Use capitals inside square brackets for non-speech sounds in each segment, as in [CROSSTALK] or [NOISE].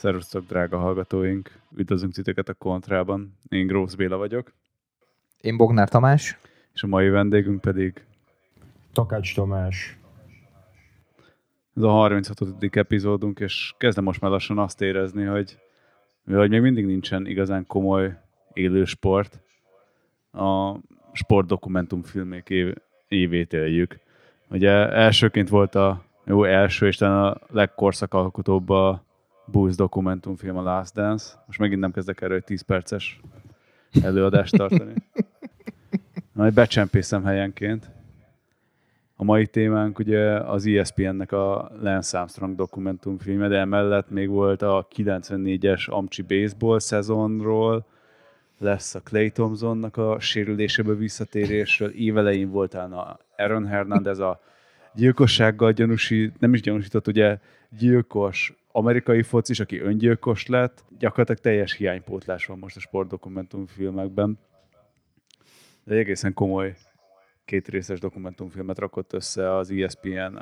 Szerusztok, drága hallgatóink! Üdvözlünk titeket a Kontrában. Én Grósz Béla vagyok. Én Bognár Tamás. És a mai vendégünk pedig... Takács Tamás. Ez a 36. epizódunk, és kezdem most már lassan azt érezni, hogy mivel még mindig nincsen igazán komoly élő sport, a sportdokumentumfilmek év, évét éljük. Ugye elsőként volt a jó első, és a legkorszakalkotóbb a Bulls dokumentumfilm a Last Dance. Most megint nem kezdek erről egy 10 perces előadást tartani. [LAUGHS] Majd becsempészem helyenként. A mai témánk ugye az ESPN-nek a Lance Armstrong dokumentumfilme, de emellett még volt a 94-es Amcsi Baseball szezonról, lesz a Clay Thompsonnak a sérüléséből visszatérésről, évelején volt a Aaron Hernandez a gyilkossággal gyanúsít, nem is gyanúsított, ugye gyilkos amerikai focis, aki öngyilkos lett, gyakorlatilag teljes hiánypótlás van most a sportdokumentumfilmekben. De egy egészen komoly két részes dokumentumfilmet rakott össze az ESPN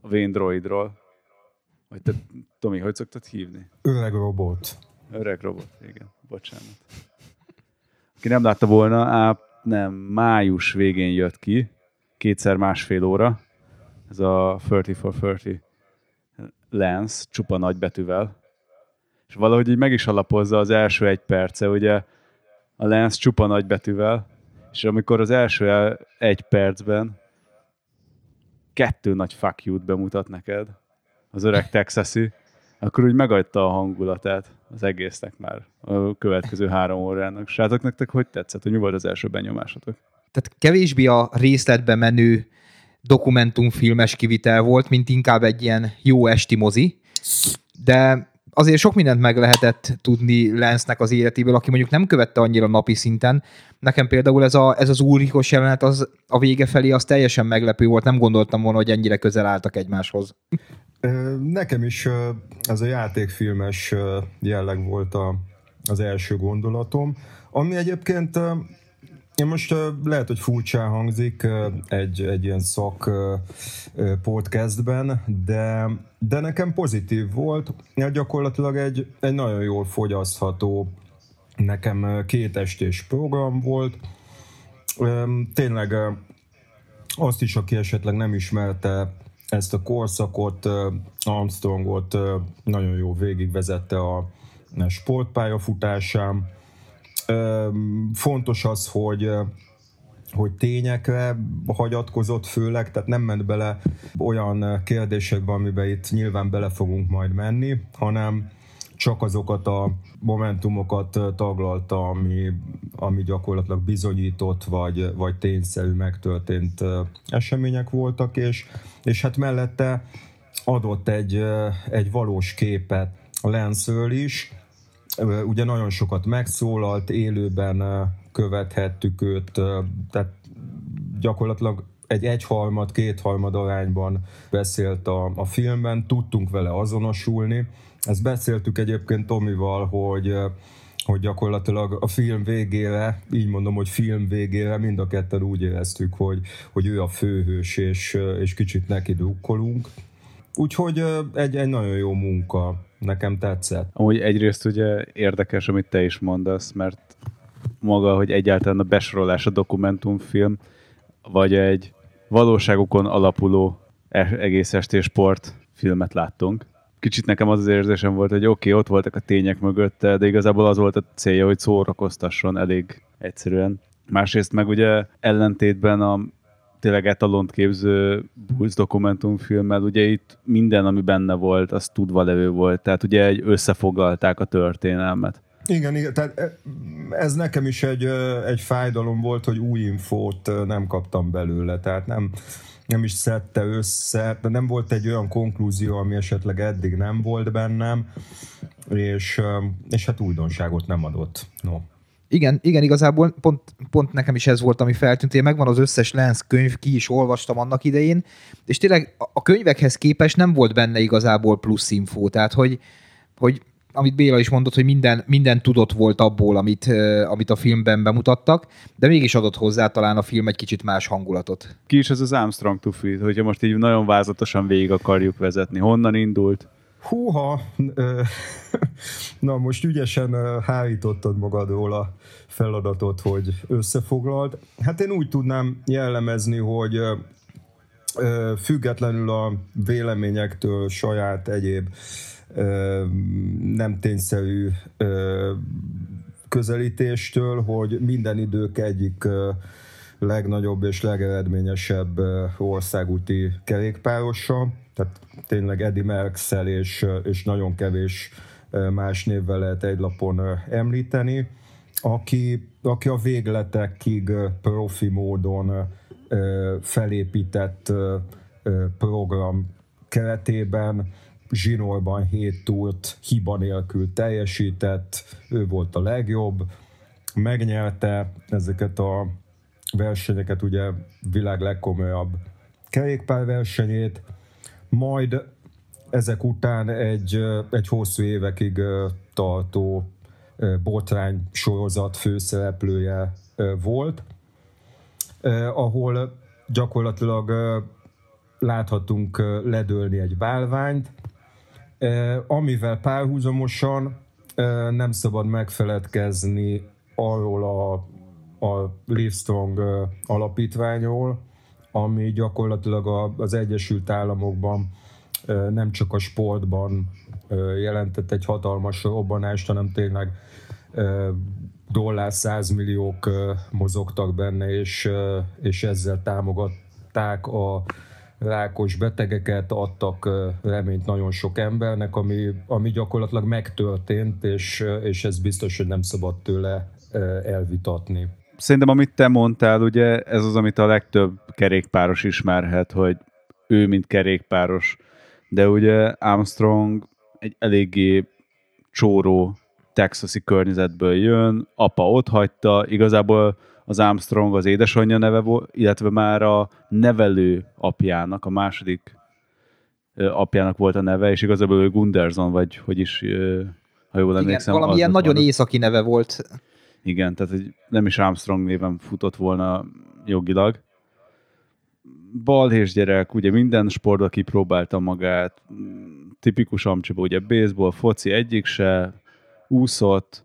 a Wayne Droidról. Vagy te, Tomi, hogy szoktad hívni? Öreg robot. Öreg robot, igen. Bocsánat. Aki nem látta volna, á, nem, május végén jött ki, kétszer másfél óra, ez a 30 for 30 Lens, csupa nagybetűvel, és valahogy így meg is alapozza az első egy perce, ugye a Lens csupa nagybetűvel, és amikor az első egy percben kettő nagy fuck you-t bemutat neked, az öreg texasi, akkor úgy megadta a hangulatát az egésznek már a következő három órának. Srácok, nektek hogy tetszett? Hogy mi volt az első benyomásatok? Tehát kevésbé a részletbe menő dokumentumfilmes kivitel volt, mint inkább egy ilyen jó esti mozi, de azért sok mindent meg lehetett tudni Lensnek az életéből, aki mondjuk nem követte annyira napi szinten. Nekem például ez, a, ez az úrikos jelenet az a vége felé az teljesen meglepő volt, nem gondoltam volna, hogy ennyire közel álltak egymáshoz. Nekem is ez a játékfilmes jelleg volt a, az első gondolatom, ami egyébként én most lehet, hogy furcsán hangzik egy, egy ilyen szak podcastben, de, de nekem pozitív volt. Gyakorlatilag egy, egy nagyon jól fogyasztható, nekem két estés program volt. Tényleg azt is, aki esetleg nem ismerte ezt a korszakot, Armstrongot nagyon jó végigvezette a sportpályafutásán Fontos az, hogy hogy tényekre hagyatkozott főleg, tehát nem ment bele olyan kérdésekbe, amiben itt nyilván bele fogunk majd menni, hanem csak azokat a momentumokat taglalta, ami, ami gyakorlatilag bizonyított, vagy, vagy tényszerű megtörtént események voltak, és, és hát mellette adott egy, egy valós képet a Lensről is, ugye nagyon sokat megszólalt, élőben követhettük őt, tehát gyakorlatilag egy egyharmad, kétharmad arányban beszélt a, a filmben, tudtunk vele azonosulni. Ezt beszéltük egyébként Tomival, hogy hogy gyakorlatilag a film végére, így mondom, hogy film végére mind a ketten úgy éreztük, hogy, hogy ő a főhős, és, és kicsit neki drukkolunk. Úgyhogy egy, egy nagyon jó munka nekem tetszett. Amúgy egyrészt ugye érdekes, amit te is mondasz, mert maga, hogy egyáltalán a besorolás a dokumentumfilm, vagy egy valóságokon alapuló e- egész estés sport filmet láttunk. Kicsit nekem az az érzésem volt, hogy oké, okay, ott voltak a tények mögötte, de igazából az volt a célja, hogy szórakoztasson elég egyszerűen. Másrészt meg ugye ellentétben a tényleg etalont képző Bulls dokumentumfilmmel, ugye itt minden, ami benne volt, az tudva levő volt, tehát ugye egy összefoglalták a történelmet. Igen, igen, tehát ez nekem is egy, egy fájdalom volt, hogy új infót nem kaptam belőle, tehát nem, nem is szedte össze, de nem volt egy olyan konklúzió, ami esetleg eddig nem volt bennem, és, és hát újdonságot nem adott. No. Igen, igen, igazából pont, pont nekem is ez volt, ami feltűnt. Én megvan az összes Lens könyv, ki is olvastam annak idején, és tényleg a könyvekhez képest nem volt benne igazából plusz infó. Tehát, hogy, hogy amit Béla is mondott, hogy minden, minden tudott volt abból, amit, amit a filmben bemutattak, de mégis adott hozzá talán a film egy kicsit más hangulatot. Ki is ez az Armstrong tufi, hogyha most így nagyon vázatosan végig akarjuk vezetni? Honnan indult? Húha, na most ügyesen hárítottad magadról a feladatot, hogy összefoglald. Hát én úgy tudnám jellemezni, hogy függetlenül a véleményektől, saját egyéb nem tényszerű közelítéstől, hogy minden idők egyik legnagyobb és legeredményesebb országúti kerékpárosa. Tehát tényleg Eddie merckx és, és nagyon kevés más névvel lehet egy lapon említeni, aki, aki a végletekig profi módon felépített program keretében zsinórban 7 túlt hiba nélkül teljesített, ő volt a legjobb, megnyerte ezeket a versenyeket, ugye világ legkomolyabb kerékpárversenyét, majd ezek után egy, egy hosszú évekig tartó botrány sorozat főszereplője volt, ahol gyakorlatilag láthatunk ledőlni egy bálványt, amivel párhuzamosan nem szabad megfeledkezni arról a, a Livestrong alapítványról, ami gyakorlatilag az Egyesült Államokban nem csak a sportban jelentett egy hatalmas robbanást, hanem tényleg dollár százmilliók mozogtak benne, és, és ezzel támogatták a rákos betegeket, adtak reményt nagyon sok embernek, ami, ami gyakorlatilag megtörtént, és, és ez biztos, hogy nem szabad tőle elvitatni. Szerintem, amit te mondtál, ugye ez az, amit a legtöbb kerékpáros ismerhet, hogy ő, mint kerékpáros, de ugye Armstrong egy eléggé csóró texasi környezetből jön, apa ott hagyta, igazából az Armstrong az édesanyja neve volt, illetve már a nevelő apjának, a második apjának volt a neve, és igazából ő Gunderson, vagy hogy is, ha jól emlékszem. Igen, valamilyen nagyon van. északi neve volt. Igen, tehát nem is Armstrong néven futott volna jogilag. Balhés gyerek, ugye minden sportban kipróbálta magát, tipikus amcsiba, ugye baseball, foci egyik se, úszott,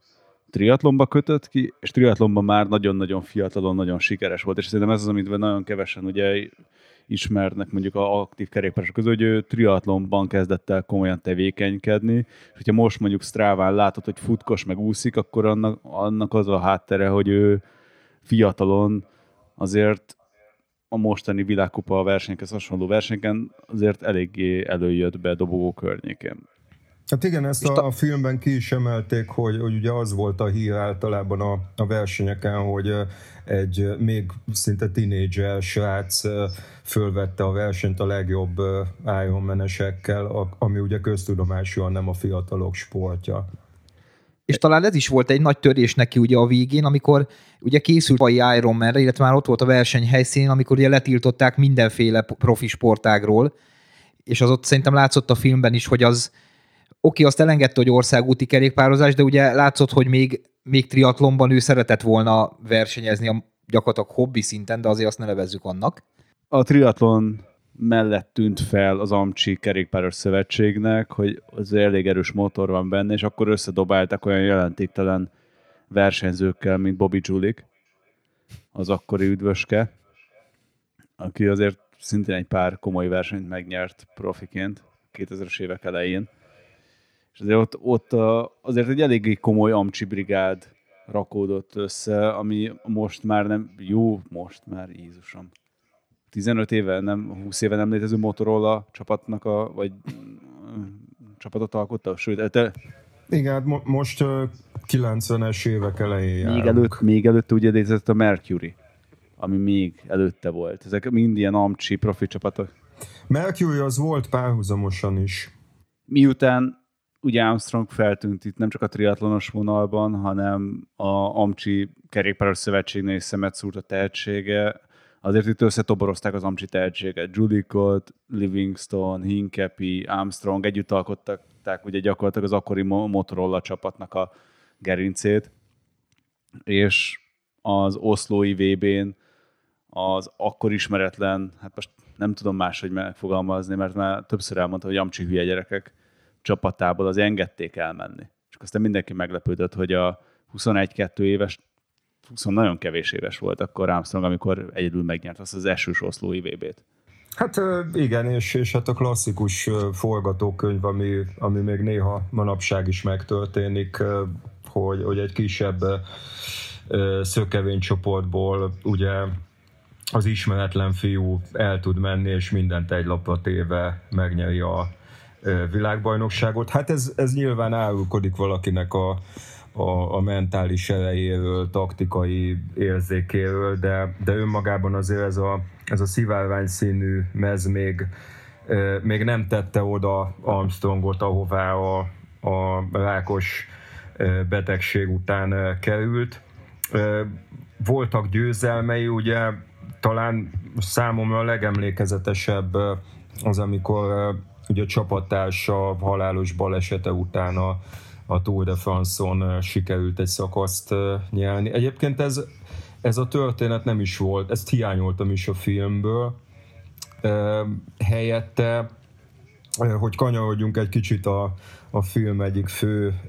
triatlonba kötött ki, és triatlonban már nagyon-nagyon fiatalon nagyon sikeres volt, és szerintem ez az, amit nagyon kevesen ugye ismernek mondjuk a aktív kerékpárosok közül, hogy ő triatlonban kezdett el komolyan tevékenykedni, és hogyha most mondjuk Stráván látod, hogy futkos meg úszik, akkor annak, annak az a háttere, hogy ő fiatalon azért a mostani világkupa versenyekhez hasonló versenyeken azért eléggé előjött be dobogó környékén. Hát igen, ezt a, a filmben ki is emelték, hogy, hogy ugye az volt a hír általában a, a versenyeken, hogy egy még szinte tinédzser srác fölvette a versenyt a legjobb Ironman-esekkel, ami ugye köztudomásúan nem a fiatalok sportja. És talán ez is volt egy nagy törés neki ugye a végén, amikor ugye készült a Ironman-re, illetve már ott volt a verseny helyszínén, amikor ugye letiltották mindenféle profi sportágról, és az ott szerintem látszott a filmben is, hogy az, oké, azt elengedte, hogy országúti kerékpározás, de ugye látszott, hogy még, még triatlonban ő szeretett volna versenyezni a gyakorlatilag hobbi szinten, de azért azt ne nevezzük annak. A triatlon mellett tűnt fel az Amcsi Kerékpáros Szövetségnek, hogy az elég erős motor van benne, és akkor összedobáltak olyan jelentéktelen versenyzőkkel, mint Bobby Julik, az akkori üdvöske, aki azért szintén egy pár komoly versenyt megnyert profiként 2000-es évek elején. És azért ott, ott azért egy eléggé komoly amcsi brigád rakódott össze, ami most már nem, jó, most már, Jézusom. 15 éve, nem 20 éve nem létező Motorola csapatnak a, vagy csapatot alkotta, sőt, te... Igen, hát mo- most 90-es évek elején Még, előtt, még előtte ugye létezett a Mercury, ami még előtte volt. Ezek mind ilyen amcsi profi csapatok. Mercury az volt párhuzamosan is. Miután ugye Armstrong feltűnt itt nem csak a triatlonos vonalban, hanem a Amcsi Kerékpáros Szövetségnél is szemet szúrt a tehetsége. Azért itt összetoborozták az Amcsi tehetséget. Judicot, Livingstone, Hinkepi, Armstrong együtt alkották ugye gyakorlatilag az akkori Motorola csapatnak a gerincét, és az oszlói VB-n az akkor ismeretlen, hát most nem tudom máshogy megfogalmazni, mert már többször elmondta, hogy Amcsi hülye gyerekek csapatából az engedték elmenni. És aztán mindenki meglepődött, hogy a 21-2 éves, 20 nagyon kevés éves volt akkor Armstrong, amikor egyedül megnyert azt az esős oszlói VB-t. Hát igen, és, és hát a klasszikus forgatókönyv, ami, ami még néha manapság is megtörténik, hogy, hogy egy kisebb szökevénycsoportból ugye az ismeretlen fiú el tud menni, és mindent egy lapra téve megnyeri a világbajnokságot. Hát ez, ez nyilván árulkodik valakinek a, a, a mentális erejéről, taktikai érzékéről, de, de önmagában azért ez a, ez a szivárvány színű mez még, még nem tette oda Armstrongot, ahová a, a rákos betegség után került. Voltak győzelmei, ugye talán számomra a legemlékezetesebb az, amikor ugye a csapattársa halálos balesete után a, a Tour de France-on sikerült egy szakaszt nyelni. Egyébként ez, ez a történet nem is volt, ezt hiányoltam is a filmből. Helyette, hogy kanyarodjunk egy kicsit a, a film egyik fő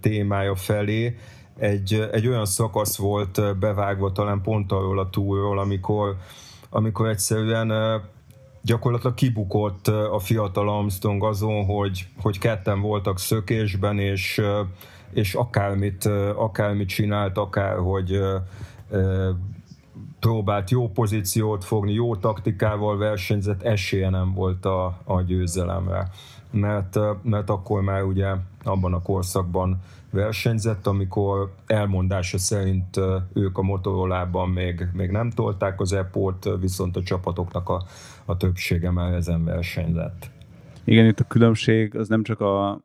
témája felé, egy, egy olyan szakasz volt bevágva talán pont arról a túlról, amikor, amikor egyszerűen gyakorlatilag kibukott a fiatal Armstrong azon, hogy, hogy ketten voltak szökésben, és, és akármit, akármit csinált, akár hogy próbált jó pozíciót fogni, jó taktikával versenyzett, esélye nem volt a, a győzelemre. Mert, mert akkor már ugye abban a korszakban versenyzett, amikor elmondása szerint ők a motorolában még, még nem tolták az epót, viszont a csapatoknak a, a többsége már ezen versenyzett. Igen, itt a különbség az nem csak a,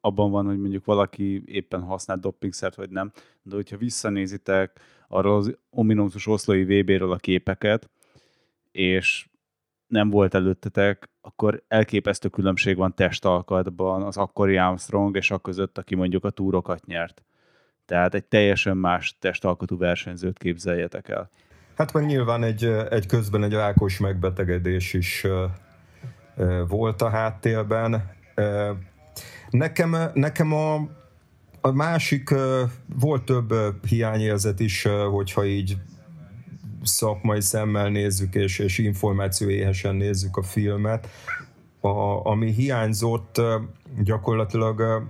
abban van, hogy mondjuk valaki éppen használ doppingszert, vagy nem, de hogyha visszanézitek arról az ominózus oszlói VB-ről a képeket, és nem volt előttetek, akkor elképesztő különbség van testalkatban az akkori Armstrong és a között, aki mondjuk a túrokat nyert. Tehát egy teljesen más testalkatú versenyzőt képzeljetek el. Hát meg nyilván egy, egy közben egy rákos megbetegedés is volt a háttérben. Nekem, nekem a, a másik, volt több hiányérzet is, hogyha így szakmai szemmel nézzük, és, és információéhesen nézzük a filmet, a, ami hiányzott gyakorlatilag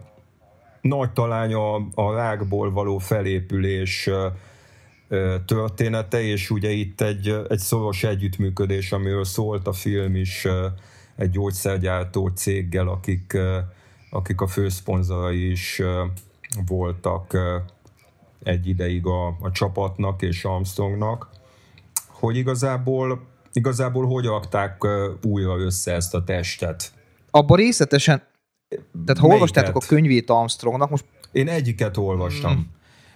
nagy talány a, a rákból való felépülés története, és ugye itt egy, egy szoros együttműködés, amiről szólt a film is egy gyógyszergyártó céggel, akik, akik a főszponzorai is voltak egy ideig a, a csapatnak és Armstrongnak hogy igazából, igazából hogy rakták újra össze ezt a testet. Abban részletesen, tehát ha olvastátok a könyvét Armstrongnak, most... Én egyiket olvastam. Hmm.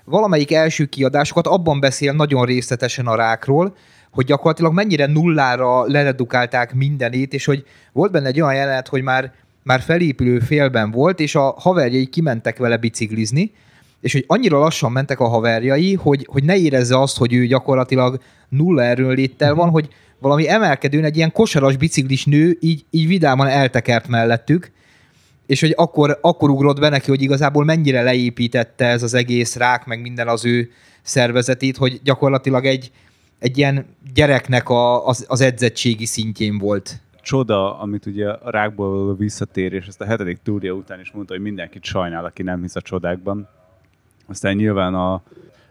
Valamelyik első kiadásokat abban beszél nagyon részletesen a rákról, hogy gyakorlatilag mennyire nullára leredukálták mindenét, és hogy volt benne egy olyan jelenet, hogy már, már felépülő félben volt, és a haverjai kimentek vele biciklizni, és hogy annyira lassan mentek a haverjai, hogy, hogy ne érezze azt, hogy ő gyakorlatilag nulla erőnléttel van, hogy valami emelkedőn egy ilyen kosaras biciklis nő így, így vidáman eltekert mellettük, és hogy akkor, akkor ugrott be neki, hogy igazából mennyire leépítette ez az egész rák, meg minden az ő szervezetét, hogy gyakorlatilag egy, egy ilyen gyereknek a, az, az edzettségi szintjén volt. Csoda, amit ugye a rákból visszatérés, ezt a hetedik túrja után is mondta, hogy mindenkit sajnál, aki nem hisz a csodákban. Aztán nyilván a,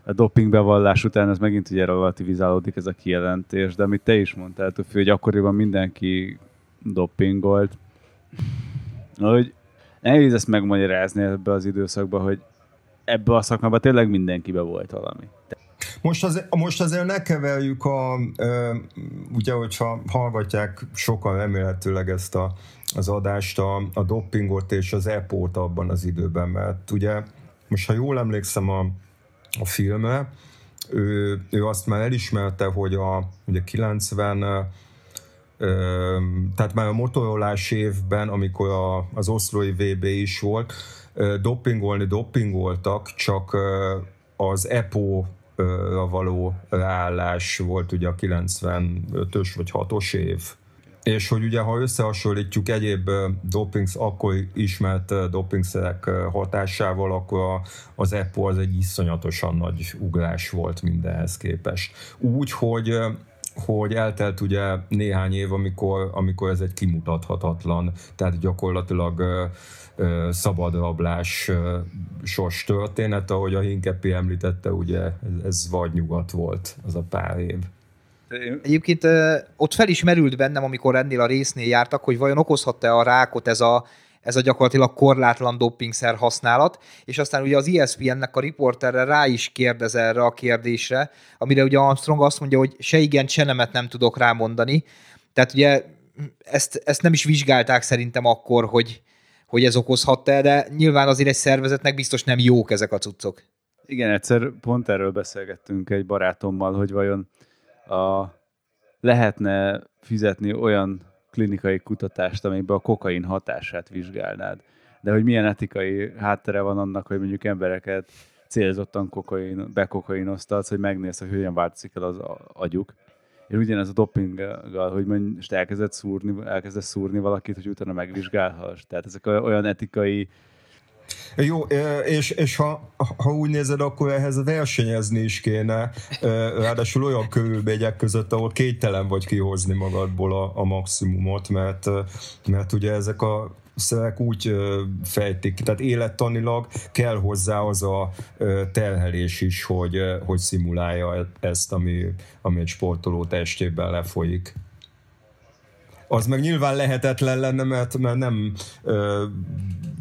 a doping bevallás után ez megint ugye relativizálódik ez a kijelentés, de amit te is mondtál, Tufi, hogy akkoriban mindenki dopingolt. Hogy nehéz ezt megmagyarázni ebbe az időszakban, hogy ebbe a szakmában tényleg mindenkibe volt valami. Most, az, most azért ne keverjük a, ö, ugye, hogyha hallgatják sokan remélhetőleg ezt a, az adást, a, a doppingot és az EPO-t abban az időben, mert ugye most ha jól emlékszem a, a filmre, ő, ő azt már elismerte, hogy a ugye 90 ö, tehát már a motorolás évben, amikor a, az oszlói VB is volt, ö, dopingolni dopingoltak, csak ö, az EPO-ra való ráállás volt ugye a 95-ös vagy 6-os év. És hogy ugye, ha összehasonlítjuk egyéb dopings, akkor ismert dopingszerek hatásával, akkor az EPO az egy iszonyatosan nagy ugrás volt mindenhez képest. Úgy, hogy hogy eltelt ugye néhány év, amikor, amikor ez egy kimutathatatlan, tehát gyakorlatilag szabadrablás sos történet, ahogy a Hinkepi említette, ugye ez vagy nyugat volt az a pár év. Egyébként ott fel is merült bennem, amikor ennél a résznél jártak, hogy vajon okozhatta a rákot ez a, ez a gyakorlatilag korlátlan dopingszer használat, és aztán ugye az ESPN-nek a riporterre rá is kérdez erre a kérdésre, amire ugye Armstrong azt mondja, hogy se igen, se nemet nem tudok rámondani. Tehát ugye ezt, ezt nem is vizsgálták szerintem akkor, hogy, hogy ez okozhatta de nyilván azért egy szervezetnek biztos nem jók ezek a cuccok. Igen, egyszer pont erről beszélgettünk egy barátommal, hogy vajon a, lehetne fizetni olyan klinikai kutatást, amiben a kokain hatását vizsgálnád. De hogy milyen etikai háttere van annak, hogy mondjuk embereket célzottan kokain, bekokainoztatsz, hogy megnézd, hogy hogyan változik el az agyuk. És ugyanez a dopinggal, hogy most elkezdett szúrni, elkezdett szúrni valakit, hogy utána megvizsgálhass. Tehát ezek olyan etikai jó, és, és ha, ha úgy nézed, akkor ehhez versenyezni is kéne, ráadásul olyan körülmények között, ahol kételen vagy kihozni magadból a, a maximumot, mert, mert ugye ezek a szerek úgy fejtik, tehát élettanilag kell hozzá az a terhelés is, hogy, hogy szimulálja ezt, ami, ami egy sportoló testében lefolyik az meg nyilván lehetetlen lenne, mert, mert nem ö,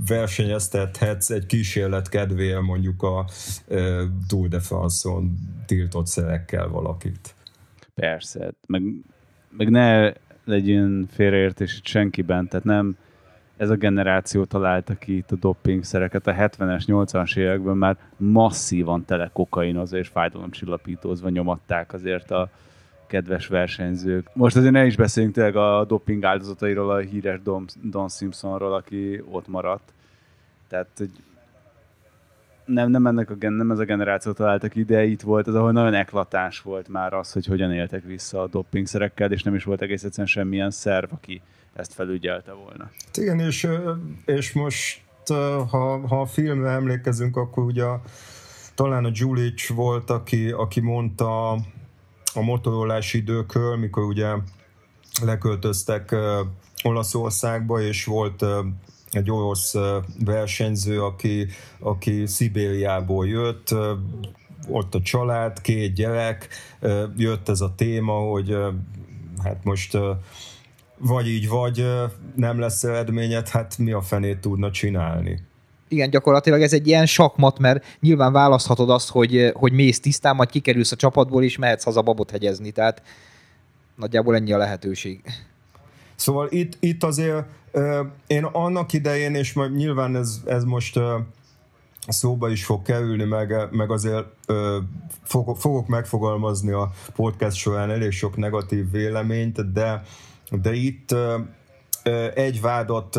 versenyeztethetsz egy kísérlet kedvéért mondjuk a ö, Tour de France-on tiltott szerekkel valakit. Persze, meg, meg ne legyen félreértés itt senkiben, tehát nem ez a generáció találta ki itt a dopingszereket. A 70-es, 80-as években már masszívan tele kokainozva és fájdalomcsillapítózva nyomatták azért a, kedves versenyzők. Most azért ne is beszéljünk tényleg a doping áldozatairól, a híres Don, Don Simpsonról, aki ott maradt. Tehát, hogy nem, nem, ennek a, nem ez a generáció találtak ide, itt volt az, ahol nagyon eklatás volt már az, hogy hogyan éltek vissza a dopingszerekkel, és nem is volt egész egyszerűen semmilyen szerv, aki ezt felügyelte volna. Hát igen, és, és most ha, ha a filmre emlékezünk, akkor ugye talán a Julich volt, aki, aki mondta a motorolási időkről, mikor ugye leköltöztek Olaszországba, és volt egy orosz versenyző, aki, aki Szibériából jött, ott a család, két gyerek, jött ez a téma, hogy hát most vagy így, vagy nem lesz eredményed, hát mi a fenét tudna csinálni igen, gyakorlatilag ez egy ilyen sakmat, mert nyilván választhatod azt, hogy, hogy mész tisztán, majd kikerülsz a csapatból, és mehetsz haza babot hegyezni, tehát nagyjából ennyi a lehetőség. Szóval itt, itt azért én annak idején, és majd nyilván ez, ez most szóba is fog kerülni, meg, meg azért fogok, fogok megfogalmazni a podcast során elég sok negatív véleményt, de, de itt egy vádat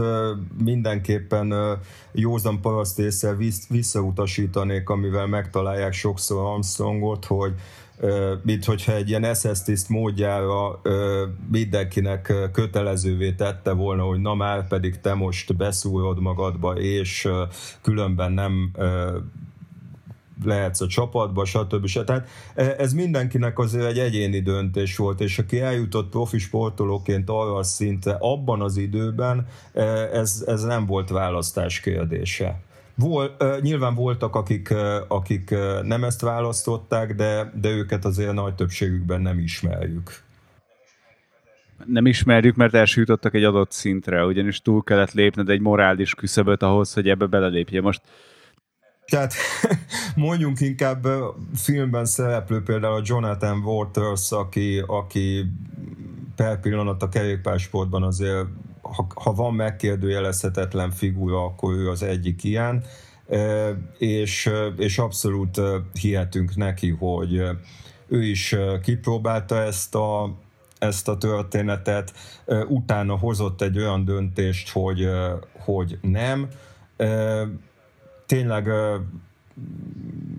mindenképpen józan parasztésszel visszautasítanék, amivel megtalálják sokszor Armstrongot, hogy mint hogyha egy ilyen SS tiszt módjára mindenkinek kötelezővé tette volna, hogy na már pedig te most beszúrod magadba, és különben nem lehetsz a csapatba, stb. stb. Tehát e, ez mindenkinek azért egy egyéni döntés volt, és aki eljutott profi sportolóként arra a szintre abban az időben, e, ez, ez nem volt választás kérdése. Vol, uh, nyilván voltak, akik, akik nem ezt választották, de, de őket azért nagy többségükben nem ismerjük. Nem ismerjük, mert elsőjutottak egy adott szintre, ugyanis túl kellett lépned egy morális küszöböt ahhoz, hogy ebbe belelépje. Most tehát [LAUGHS] mondjunk inkább filmben szereplő például a Jonathan Waters, aki, aki per pillanat a kerékpársportban azért, ha, ha van megkérdőjelezhetetlen figura, akkor ő az egyik ilyen, és, és abszolút hihetünk neki, hogy ő is kipróbálta ezt a, ezt a történetet, utána hozott egy olyan döntést, hogy, hogy nem, tényleg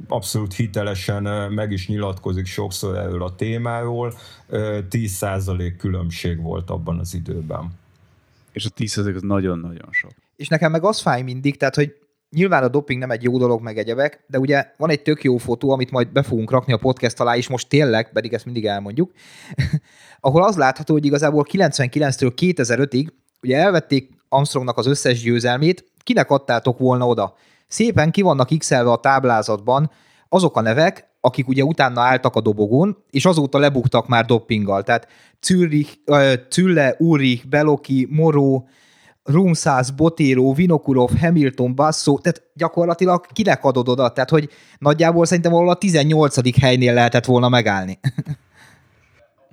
abszolút hitelesen meg is nyilatkozik sokszor erről a témáról, 10% különbség volt abban az időben. És a 10% az nagyon-nagyon sok. És nekem meg az fáj mindig, tehát, hogy nyilván a doping nem egy jó dolog, meg egyebek, de ugye van egy tök jó fotó, amit majd be fogunk rakni a podcast alá, és most tényleg, pedig ezt mindig elmondjuk, [LAUGHS] ahol az látható, hogy igazából 99-től 2005-ig ugye elvették Armstrongnak az összes győzelmét, kinek adtátok volna oda? Szépen ki vannak x a táblázatban azok a nevek, akik ugye utána álltak a dobogón, és azóta lebuktak már doppinggal. Tehát Zürich, Zülle, Ulrich, Beloki, Moró, Rumszász, Botero, Vinokurov, Hamilton, Basso, tehát gyakorlatilag kinek adod oda? Tehát, hogy nagyjából szerintem valahol a 18. helynél lehetett volna megállni. [LAUGHS]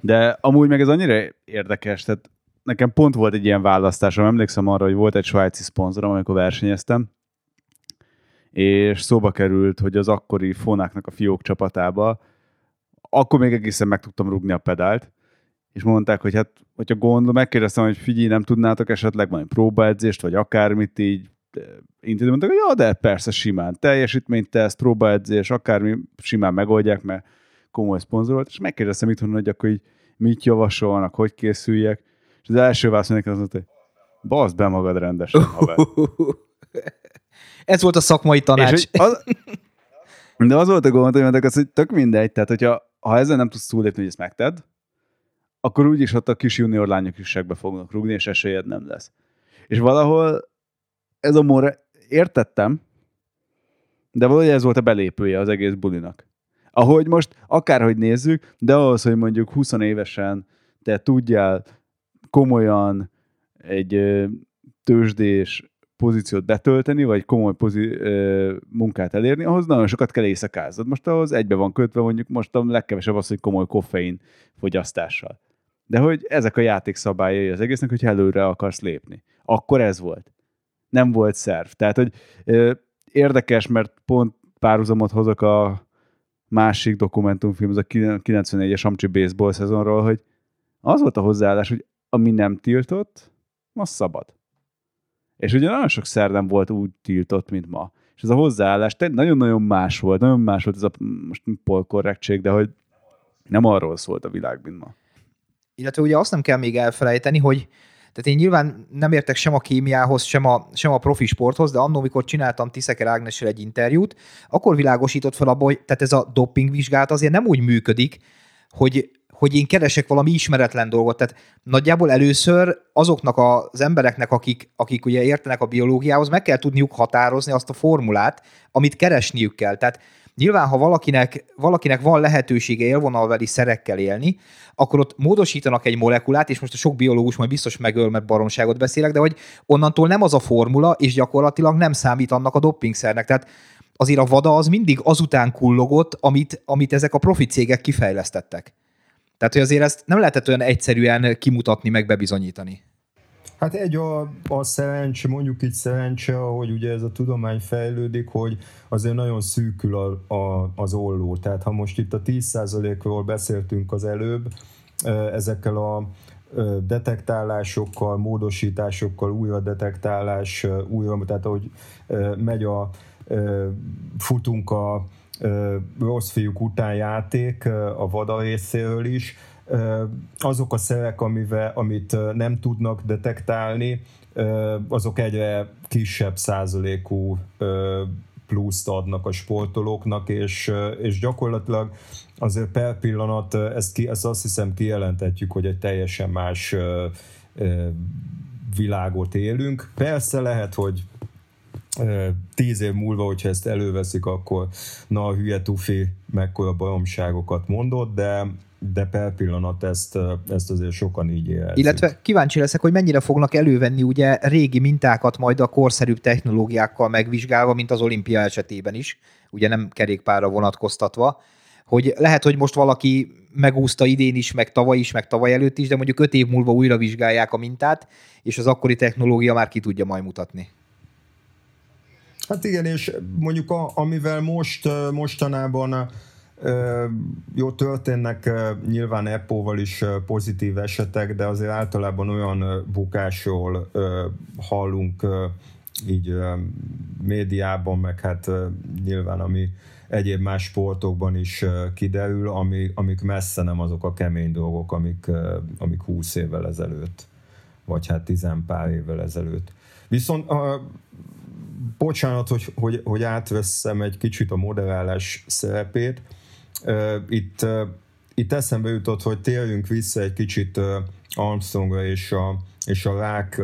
De amúgy meg ez annyira érdekes, tehát nekem pont volt egy ilyen választásom, emlékszem arra, hogy volt egy svájci szponzorom, amikor versenyeztem, és szóba került, hogy az akkori Fonáknak a fiók csapatába, akkor még egészen meg tudtam rugni a pedált, és mondták, hogy hát, hogyha gondol, megkérdeztem, hogy figyelj, nem tudnátok esetleg valami próbaedzést, vagy akármit így intézni, mondták, hogy ja, de persze simán, teljesítményteszt, próbaedzés, akármi simán megoldják, mert komoly szponzorolt, és megkérdeztem itthon, hogy akkor így mit javasolnak, hogy készüljek, és az első válasz az volt, hogy bazd be magad rendesen, haver. [LAUGHS] Ez volt a szakmai tanács. És, az, [LAUGHS] de az volt a gond, hogy mondták azt, hogy tök mindegy, tehát hogyha ha ezzel nem tudsz túlépni, hogy ezt megted, akkor úgyis ott a kis junior lányok is segbe fognak rúgni, és esélyed nem lesz. És valahol ez a more, értettem, de valahogy ez volt a belépője az egész bulinak. Ahogy most akárhogy nézzük, de ahhoz, hogy mondjuk 20 évesen te tudjál komolyan egy tőzsdés pozíciót betölteni, vagy komoly pozi- munkát elérni, ahhoz nagyon sokat kell éjszakáznod. Most ahhoz egybe van kötve, mondjuk most a legkevesebb az, hogy komoly koffein fogyasztással. De hogy ezek a játékszabályai az egésznek, hogy előre akarsz lépni. Akkor ez volt. Nem volt szerv. Tehát, hogy érdekes, mert pont párhuzamot hozok a másik dokumentumfilm, az a 94-es Amcsi Baseball szezonról, hogy az volt a hozzáállás, hogy ami nem tiltott, az szabad. És ugye nagyon sok szer nem volt úgy tiltott, mint ma. És ez a hozzáállás nagyon-nagyon más volt, nagyon más volt ez a most polkorrektség, de hogy nem arról szólt a világ, mint ma. Illetve ugye azt nem kell még elfelejteni, hogy tehát én nyilván nem értek sem a kémiához, sem a, sem a profi sporthoz, de annól, amikor csináltam Tiszeker Ágnessel egy interjút, akkor világosított fel abba, hogy tehát ez a doping vizsgálat azért nem úgy működik, hogy hogy én keresek valami ismeretlen dolgot. Tehát nagyjából először azoknak az embereknek, akik, akik ugye értenek a biológiához, meg kell tudniuk határozni azt a formulát, amit keresniük kell. Tehát nyilván, ha valakinek, valakinek van lehetősége élvonalveli szerekkel élni, akkor ott módosítanak egy molekulát, és most a sok biológus majd biztos megöl, mert baromságot beszélek, de hogy onnantól nem az a formula, és gyakorlatilag nem számít annak a doppingszernek. Tehát azért a vada az mindig azután kullogott, amit, amit ezek a profi cégek kifejlesztettek. Tehát, hogy azért ezt nem lehetett olyan egyszerűen kimutatni, meg bebizonyítani. Hát egy a, a szerencse, mondjuk így szerencse, hogy ugye ez a tudomány fejlődik, hogy azért nagyon szűkül a, a, az olló. Tehát ha most itt a 10%-ról beszéltünk az előbb, ezekkel a detektálásokkal, módosításokkal, újra detektálás, újra, tehát ahogy megy a, futunk a rossz fiúk után játék a vada részéről is, azok a szerek, amivel, amit nem tudnak detektálni, azok egyre kisebb százalékú pluszt adnak a sportolóknak, és, és gyakorlatilag azért per pillanat ezt, ki, ezt azt hiszem kijelentetjük, hogy egy teljesen más világot élünk. Persze lehet, hogy tíz év múlva, hogyha ezt előveszik, akkor na a hülye tufi mekkora baromságokat mondott, de de per pillanat ezt, ezt azért sokan így érzik. Illetve kíváncsi leszek, hogy mennyire fognak elővenni ugye régi mintákat majd a korszerűbb technológiákkal megvizsgálva, mint az olimpia esetében is, ugye nem kerékpárra vonatkoztatva, hogy lehet, hogy most valaki megúszta idén is, meg tavaly is, meg tavaly előtt is, de mondjuk öt év múlva újra vizsgálják a mintát, és az akkori technológia már ki tudja majd mutatni. Hát igen, és mondjuk a, amivel most mostanában jó, történnek nyilván Apple-val is pozitív esetek, de azért általában olyan bukásról hallunk így médiában, meg hát nyilván ami egyéb más sportokban is kiderül, ami, amik messze nem azok a kemény dolgok, amik, amik 20 évvel ezelőtt, vagy hát tizen pár évvel ezelőtt. Viszont bocsánat, hogy, hogy, hogy átveszem egy kicsit a moderálás szerepét. Itt, itt eszembe jutott, hogy térjünk vissza egy kicsit Armstrongra és a, és a rák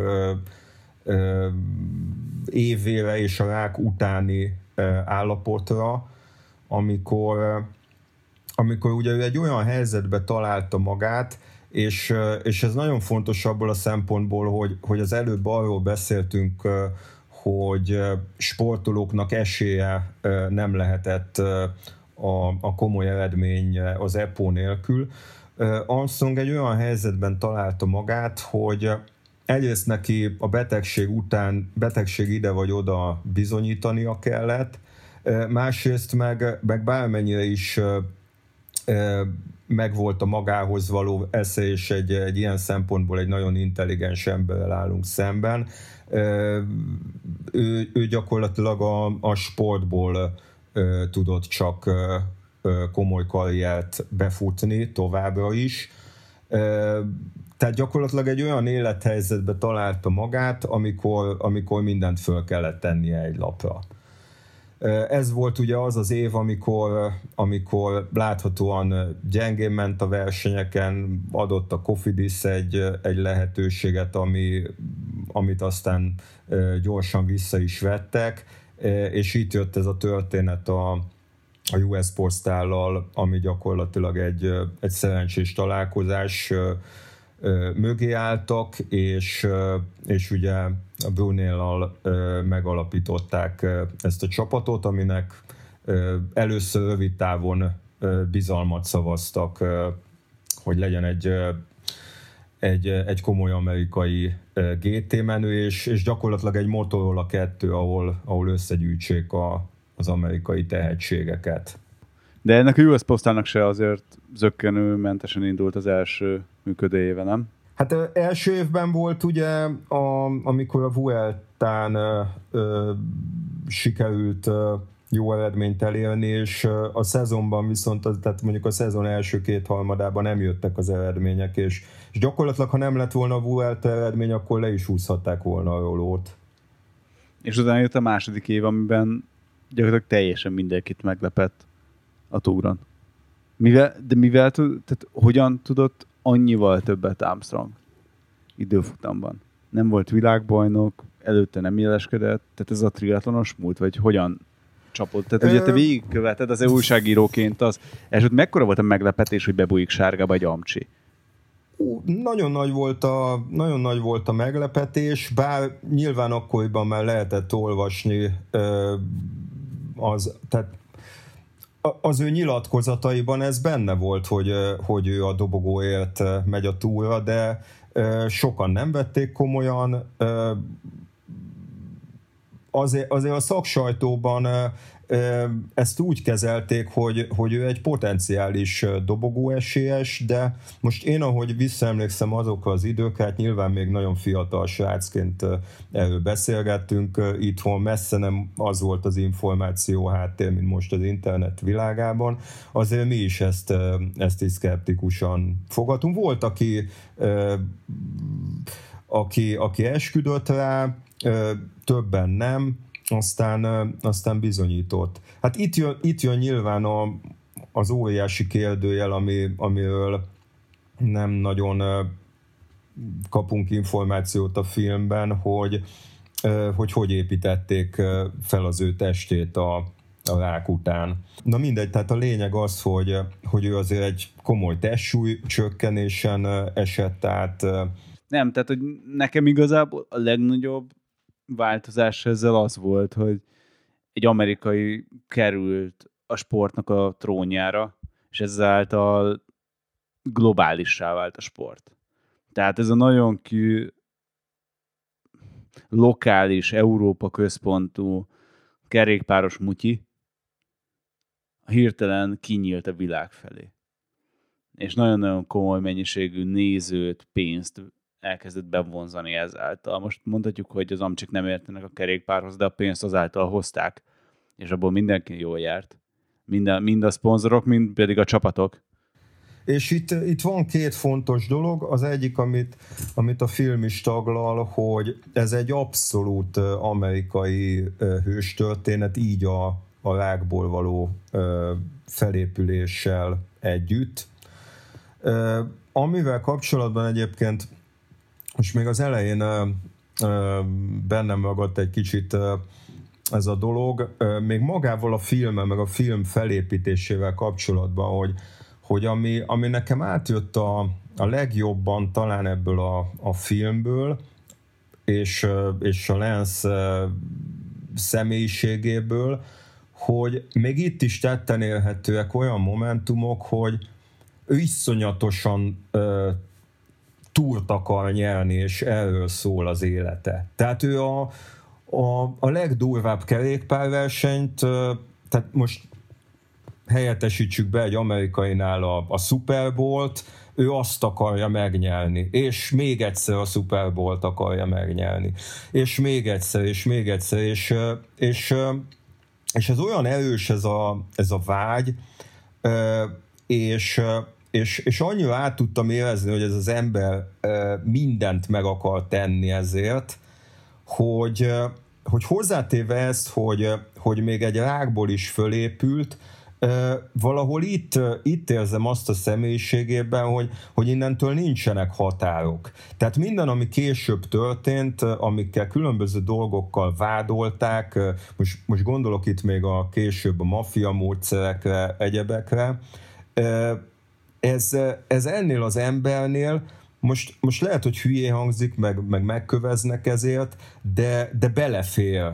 évére és a rák utáni állapotra, amikor, amikor ugye ő egy olyan helyzetbe találta magát, és, és ez nagyon fontos abból a szempontból, hogy, hogy az előbb arról beszéltünk, hogy sportolóknak esélye nem lehetett a, a komoly eredmény az EPO nélkül. Armstrong egy olyan helyzetben találta magát, hogy egyrészt neki a betegség után, betegség ide vagy oda bizonyítania kellett, másrészt meg, meg bármennyire is megvolt a magához való esze, és egy, egy ilyen szempontból egy nagyon intelligens emberrel állunk szemben. Ő, ő gyakorlatilag a, a sportból tudott csak komoly karriert befutni továbbra is. Tehát gyakorlatilag egy olyan élethelyzetbe találta magát, amikor, amikor mindent föl kellett tennie egy lapra. Ez volt ugye az az év, amikor, amikor láthatóan gyengén ment a versenyeken, adott a Kofidis egy, egy lehetőséget, ami, amit aztán gyorsan vissza is vettek, és itt jött ez a történet a, a US Postállal, ami gyakorlatilag egy, egy szerencsés találkozás, mögé álltak, és, és ugye a Brunéllal megalapították ezt a csapatot, aminek először rövid távon bizalmat szavaztak, hogy legyen egy, egy, egy komoly amerikai GT menő, és, és gyakorlatilag egy Motorola 2, ahol, ahol összegyűjtsék a, az amerikai tehetségeket. De ennek a US Postának se azért zöggenőmentesen indult az első működő éve, nem? Hát első évben volt ugye, a, amikor a Vueltán ö, sikerült ö, jó eredményt elérni, és a szezonban viszont, tehát mondjuk a szezon első két harmadában nem jöttek az eredmények, és, és gyakorlatilag, ha nem lett volna a Vuelta eredmény, akkor le is húzhatták volna a rolót. És utána jött a második év, amiben gyakorlatilag teljesen mindenkit meglepett a túron. Mivel, de mivel, tehát hogyan tudott annyival többet Armstrong időfutamban? Nem volt világbajnok, előtte nem jeleskedett, tehát ez a triatlonos múlt, vagy hogyan csapott? Tehát ugye te végigköveted az újságíróként az, és ott mekkora volt a meglepetés, hogy bebújik sárga vagy amcsi? Nagyon nagy, volt a, nagyon nagy volt a meglepetés, bár nyilván akkoriban már lehetett olvasni az, tehát az ő nyilatkozataiban ez benne volt, hogy, hogy ő a dobogóért megy a túra, de sokan nem vették komolyan. Azért, azért a szaksajtóban ezt úgy kezelték, hogy, hogy ő egy potenciális dobogóesélyes, de most én, ahogy visszaemlékszem azokra az időkre, hát nyilván még nagyon fiatal srácként erről beszélgettünk, itthon. Messze nem az volt az információ háttér, mint most az internet világában, azért mi is ezt, ezt is szkeptikusan fogadunk. Volt, aki, aki, aki esküdött rá, többen nem, aztán, aztán bizonyított. Hát itt jön, itt jön nyilván a, az óriási kérdőjel, ami, amiről nem nagyon kapunk információt a filmben, hogy hogy, hogy építették fel az ő testét a, a rák után. Na mindegy, tehát a lényeg az, hogy, hogy ő azért egy komoly testsúly csökkenésen esett át. Nem, tehát hogy nekem igazából a legnagyobb változás ezzel az volt, hogy egy amerikai került a sportnak a trónjára, és ezáltal globálissá vált a sport. Tehát ez a nagyon ki lokális, Európa központú kerékpáros mutyi hirtelen kinyílt a világ felé. És nagyon-nagyon komoly mennyiségű nézőt, pénzt elkezdett bevonzani ezáltal. Most mondhatjuk, hogy az amcsik nem értenek a kerékpárhoz, de a pénzt azáltal hozták, és abból mindenki jól járt. Mind mind a szponzorok, mind pedig a csapatok. És itt, itt van két fontos dolog. Az egyik, amit, amit a film is taglal, hogy ez egy abszolút amerikai hőstörténet, így a, a rákból való felépüléssel együtt. Amivel kapcsolatban egyébként most még az elején bennem magadt egy kicsit ez a dolog, még magával a filmmel, meg a film felépítésével kapcsolatban, hogy, hogy ami, ami nekem átjött a, a legjobban talán ebből a, a filmből, és, és a Lance személyiségéből, hogy még itt is tetten élhetőek olyan momentumok, hogy ő iszonyatosan túrt akar nyerni, és erről szól az élete. Tehát ő a, a, a legdurvább kerékpárversenyt, tehát most helyettesítsük be egy amerikainál a, a Super Bowl-t, ő azt akarja megnyelni, és még egyszer a Super Bowl-t akarja megnyelni, és még egyszer, és még egyszer, és, és, és ez olyan erős ez a, ez a vágy, és, és, és annyira át tudtam érezni, hogy ez az ember mindent meg akar tenni ezért, hogy, hogy hozzátéve ezt, hogy, hogy még egy rákból is fölépült, valahol itt, itt érzem azt a személyiségében, hogy, hogy innentől nincsenek határok. Tehát minden, ami később történt, amikkel különböző dolgokkal vádolták, most, most gondolok itt még a később a maffia módszerekre, egyebekre, ez, ez ennél az embernél most, most lehet, hogy hülyé hangzik, meg, meg megköveznek ezért, de, de belefér.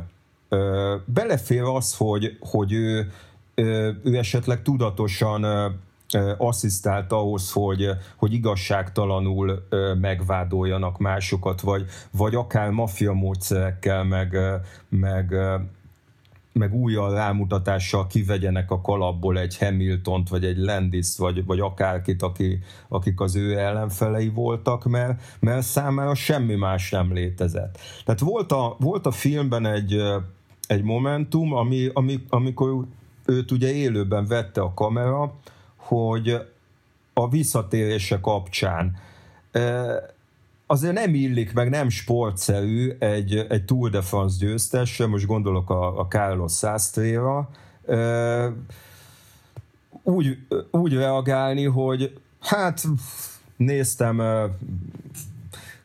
Belefér az, hogy, hogy ő, ő esetleg tudatosan asszisztált ahhoz, hogy, hogy igazságtalanul megvádoljanak másokat, vagy, vagy akár maffia módszerekkel, meg, meg, meg újjal rámutatással kivegyenek a kalapból egy Hamiltont, vagy egy Landis, vagy, vagy akárkit, aki, akik az ő ellenfelei voltak, mert, mert számára semmi más nem létezett. Tehát volt a, volt a filmben egy, egy momentum, ami, ami, amikor őt ugye élőben vette a kamera, hogy a visszatérése kapcsán azért nem illik, meg nem sportszerű egy, egy Tour de France győztes, most gondolok a, a Carlos Sastre-ra, úgy, úgy reagálni, hogy hát néztem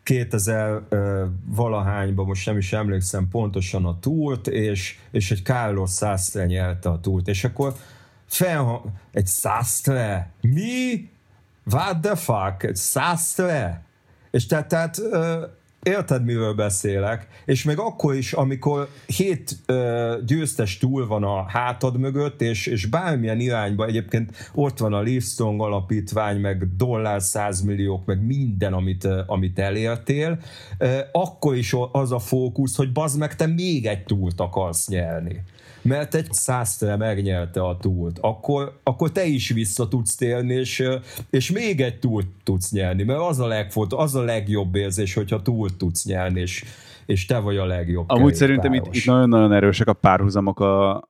2000 valahányban, most nem is emlékszem pontosan a túrt, és, és egy Carlos Sastre nyerte a túrt, és akkor fel, egy Sastre? Mi? What the fuck? Egy Sastre? És tehát, tehát érted, miről beszélek, és még akkor is, amikor hét ö, győztes túl van a hátad mögött, és, és bármilyen irányba egyébként ott van a Livestrong alapítvány, meg dollár százmilliók, meg minden, amit, amit elértél, ö, akkor is az a fókusz, hogy bazd meg, te még egy túlt akarsz nyerni mert egy száztere megnyerte a túlt, akkor, akkor te is vissza tudsz térni, és, és még egy túlt tudsz nyerni, mert az a legfont, az a legjobb érzés, hogyha túlt tudsz nyerni, és, és te vagy a legjobb. Amúgy szerintem itt, itt nagyon-nagyon erősek a párhuzamok a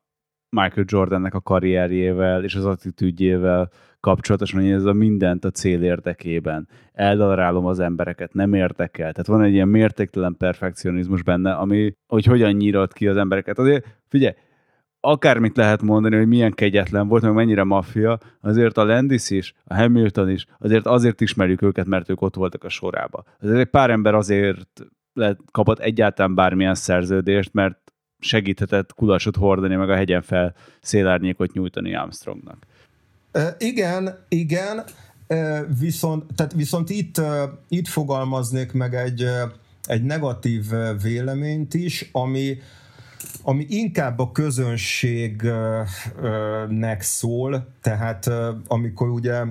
Michael Jordannek a karrierjével és az attitűdjével kapcsolatosan, hogy ez a mindent a cél érdekében. Eldarálom az embereket, nem érdekel. Tehát van egy ilyen mértéktelen perfekcionizmus benne, ami, hogy hogyan nyírod ki az embereket. Azért figyelj, akármit lehet mondani, hogy milyen kegyetlen volt, meg mennyire maffia, azért a Landis is, a Hamilton is, azért azért ismerjük őket, mert ők ott voltak a sorába. Azért egy pár ember azért lett, kapott egyáltalán bármilyen szerződést, mert segíthetett kulasot hordani, meg a hegyen fel szélárnyékot nyújtani Armstrongnak. E, igen, igen, e, viszont, tehát viszont itt, e, itt fogalmaznék meg egy, egy negatív véleményt is, ami, ami inkább a közönségnek szól, tehát amikor ugye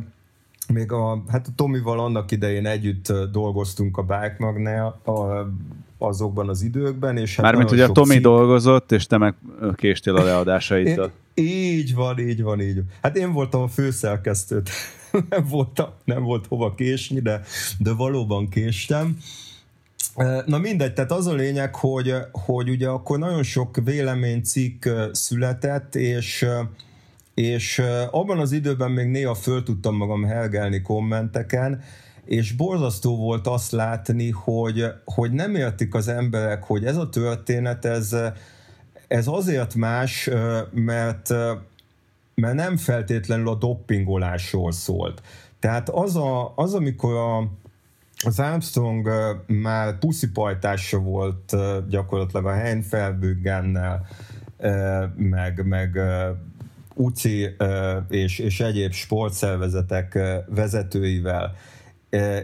még a, hát a Tomival annak idején együtt dolgoztunk a Bike Magnál, azokban az időkben. És hát Mármint ugye a Tomi cikk... dolgozott, és te meg késtél a leadásaiddal. így van, így van, így van. Hát én voltam a főszerkesztőt. [LAUGHS] nem, volt, nem volt hova késni, de, de valóban késtem. Na mindegy, tehát az a lényeg, hogy, hogy ugye akkor nagyon sok véleménycikk született, és, és abban az időben még néha föl tudtam magam helgelni kommenteken, és borzasztó volt azt látni, hogy, hogy nem értik az emberek, hogy ez a történet, ez, ez azért más, mert, mert nem feltétlenül a doppingolásról szólt. Tehát az, a, az amikor a, az Armstrong már puszipajtása volt gyakorlatilag a Heinfelbüggennel, meg, meg UCI és, és egyéb sportszervezetek vezetőivel,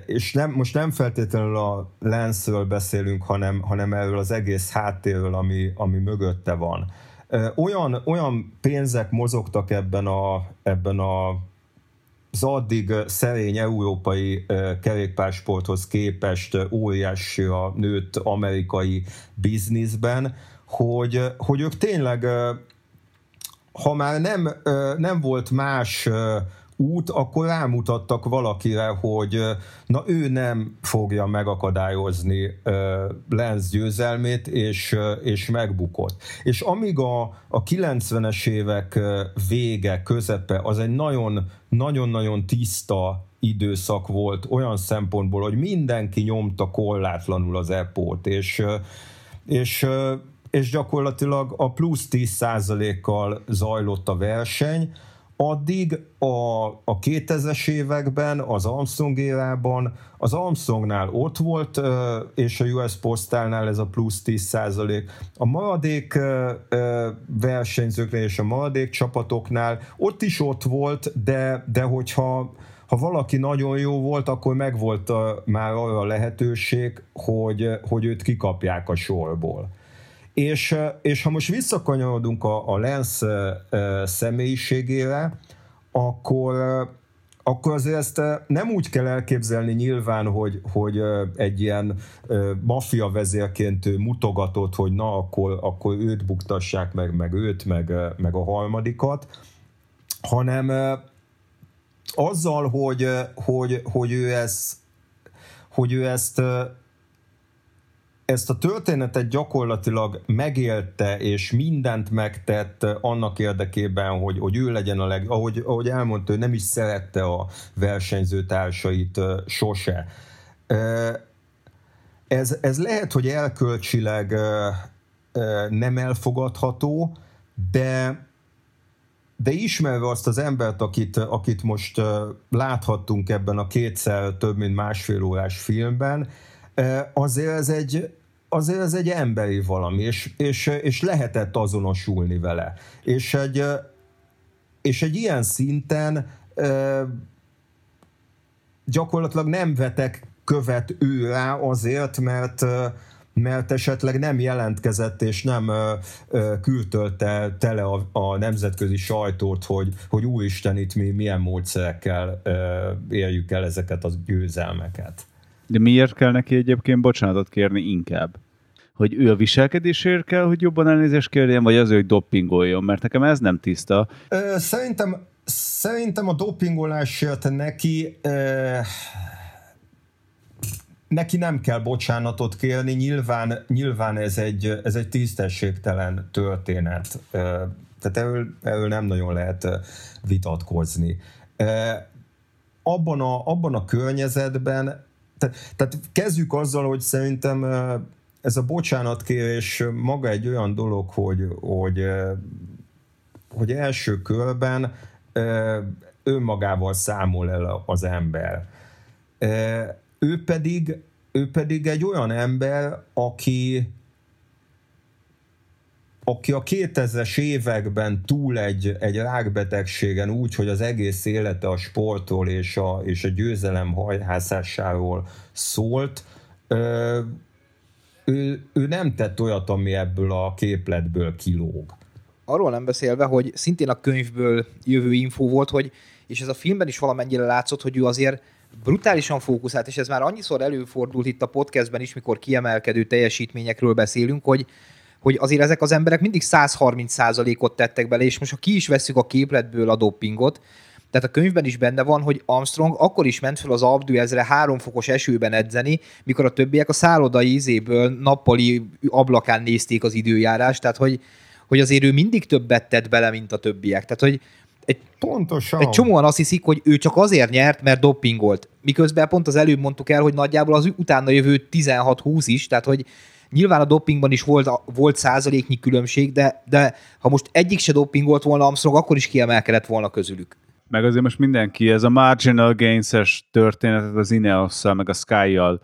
és nem, most nem feltétlenül a lensről beszélünk, hanem, hanem erről az egész háttérről, ami, ami mögötte van. Olyan, olyan pénzek mozogtak ebben a, ebben a az addig szerény európai kerékpársporthoz képest óriási a nőtt amerikai bizniszben, hogy, hogy ők tényleg, ha már nem, nem volt más út, akkor rámutattak valakire, hogy na ő nem fogja megakadályozni Lenz győzelmét, és, és megbukott. És amíg a, a 90-es évek vége, közepe, az egy nagyon, nagyon-nagyon tiszta időszak volt olyan szempontból, hogy mindenki nyomta korlátlanul az epót, és, és, és gyakorlatilag a plusz 10%-kal zajlott a verseny, addig a, a 2000-es években, az Armstrong érában, az Armstrongnál ott volt, és a US Postálnál ez a plusz 10 százalék. A maradék versenyzőknél és a maradék csapatoknál ott is ott volt, de, de hogyha ha valaki nagyon jó volt, akkor megvolt már arra a lehetőség, hogy, hogy őt kikapják a sorból. És, és ha most visszakanyarodunk a, a Lens személyiségére, akkor, akkor azért ezt nem úgy kell elképzelni nyilván, hogy, hogy egy ilyen maffia vezérként mutogatott, hogy na, akkor, akkor őt buktassák meg, meg őt, meg, meg a harmadikat, hanem azzal, hogy, hogy, hogy ő ezt hogy ő ezt ezt a történetet gyakorlatilag megélte, és mindent megtett annak érdekében, hogy, hogy ő legyen a leg... Ahogy, ahogy elmondta, ő nem is szerette a versenyző társait sose. Ez, ez lehet, hogy elkölcsileg nem elfogadható, de de ismerve azt az embert, akit, akit most láthattunk ebben a kétszer több mint másfél órás filmben, azért ez egy, azért ez egy emberi valami, és, és, és lehetett azonosulni vele. És egy, és egy ilyen szinten gyakorlatilag nem vetek követ ő rá azért, mert mert esetleg nem jelentkezett és nem küldtölte tele a, a nemzetközi sajtót, hogy, hogy úristen, itt mi milyen módszerekkel érjük el ezeket a győzelmeket. De miért kell neki egyébként bocsánatot kérni inkább? Hogy ő a viselkedésért kell, hogy jobban elnézést kérjen, vagy az, hogy doppingoljon? Mert nekem ez nem tiszta. Ö, szerintem, szerintem a dopingolásért neki ö, neki nem kell bocsánatot kérni, nyilván, nyilván ez, egy, ez egy tisztességtelen történet. Tehát erről, erről nem nagyon lehet vitatkozni. Abban a, abban a környezetben tehát, tehát kezdjük azzal, hogy szerintem ez a bocsánatkérés maga egy olyan dolog, hogy, hogy, hogy első körben önmagával számol el az ember. Ő pedig, ő pedig egy olyan ember, aki, aki a 2000-es években túl egy, egy rákbetegségen úgy, hogy az egész élete a sportról és a, és a győzelem hajhászásáról szólt, ö, ő, ő nem tett olyat, ami ebből a képletből kilóg. Arról nem beszélve, hogy szintén a könyvből jövő info volt, hogy, és ez a filmben is valamennyire látszott, hogy ő azért brutálisan fókuszált, és ez már annyiszor előfordult itt a podcastben is, mikor kiemelkedő teljesítményekről beszélünk, hogy hogy azért ezek az emberek mindig 130%-ot tettek bele, és most ha ki is veszük a képletből a doppingot, Tehát a könyvben is benne van, hogy Armstrong akkor is ment fel az Abdüezre három fokos esőben edzeni, mikor a többiek a szállodai izéből nappali ablakán nézték az időjárást, tehát hogy, hogy azért ő mindig többet tett bele, mint a többiek. Tehát, hogy egy, Pontosan. egy csomóan azt hiszik, hogy ő csak azért nyert, mert doppingolt. Miközben pont az előbb mondtuk el, hogy nagyjából az utána jövő 16-20 is, tehát hogy nyilván a doppingban is volt, volt százaléknyi különbség, de, de ha most egyik se doppingolt volna Armstrong, akkor is kiemelkedett volna közülük. Meg azért most mindenki ez a marginal gains-es történetet az ineos meg a Sky-jal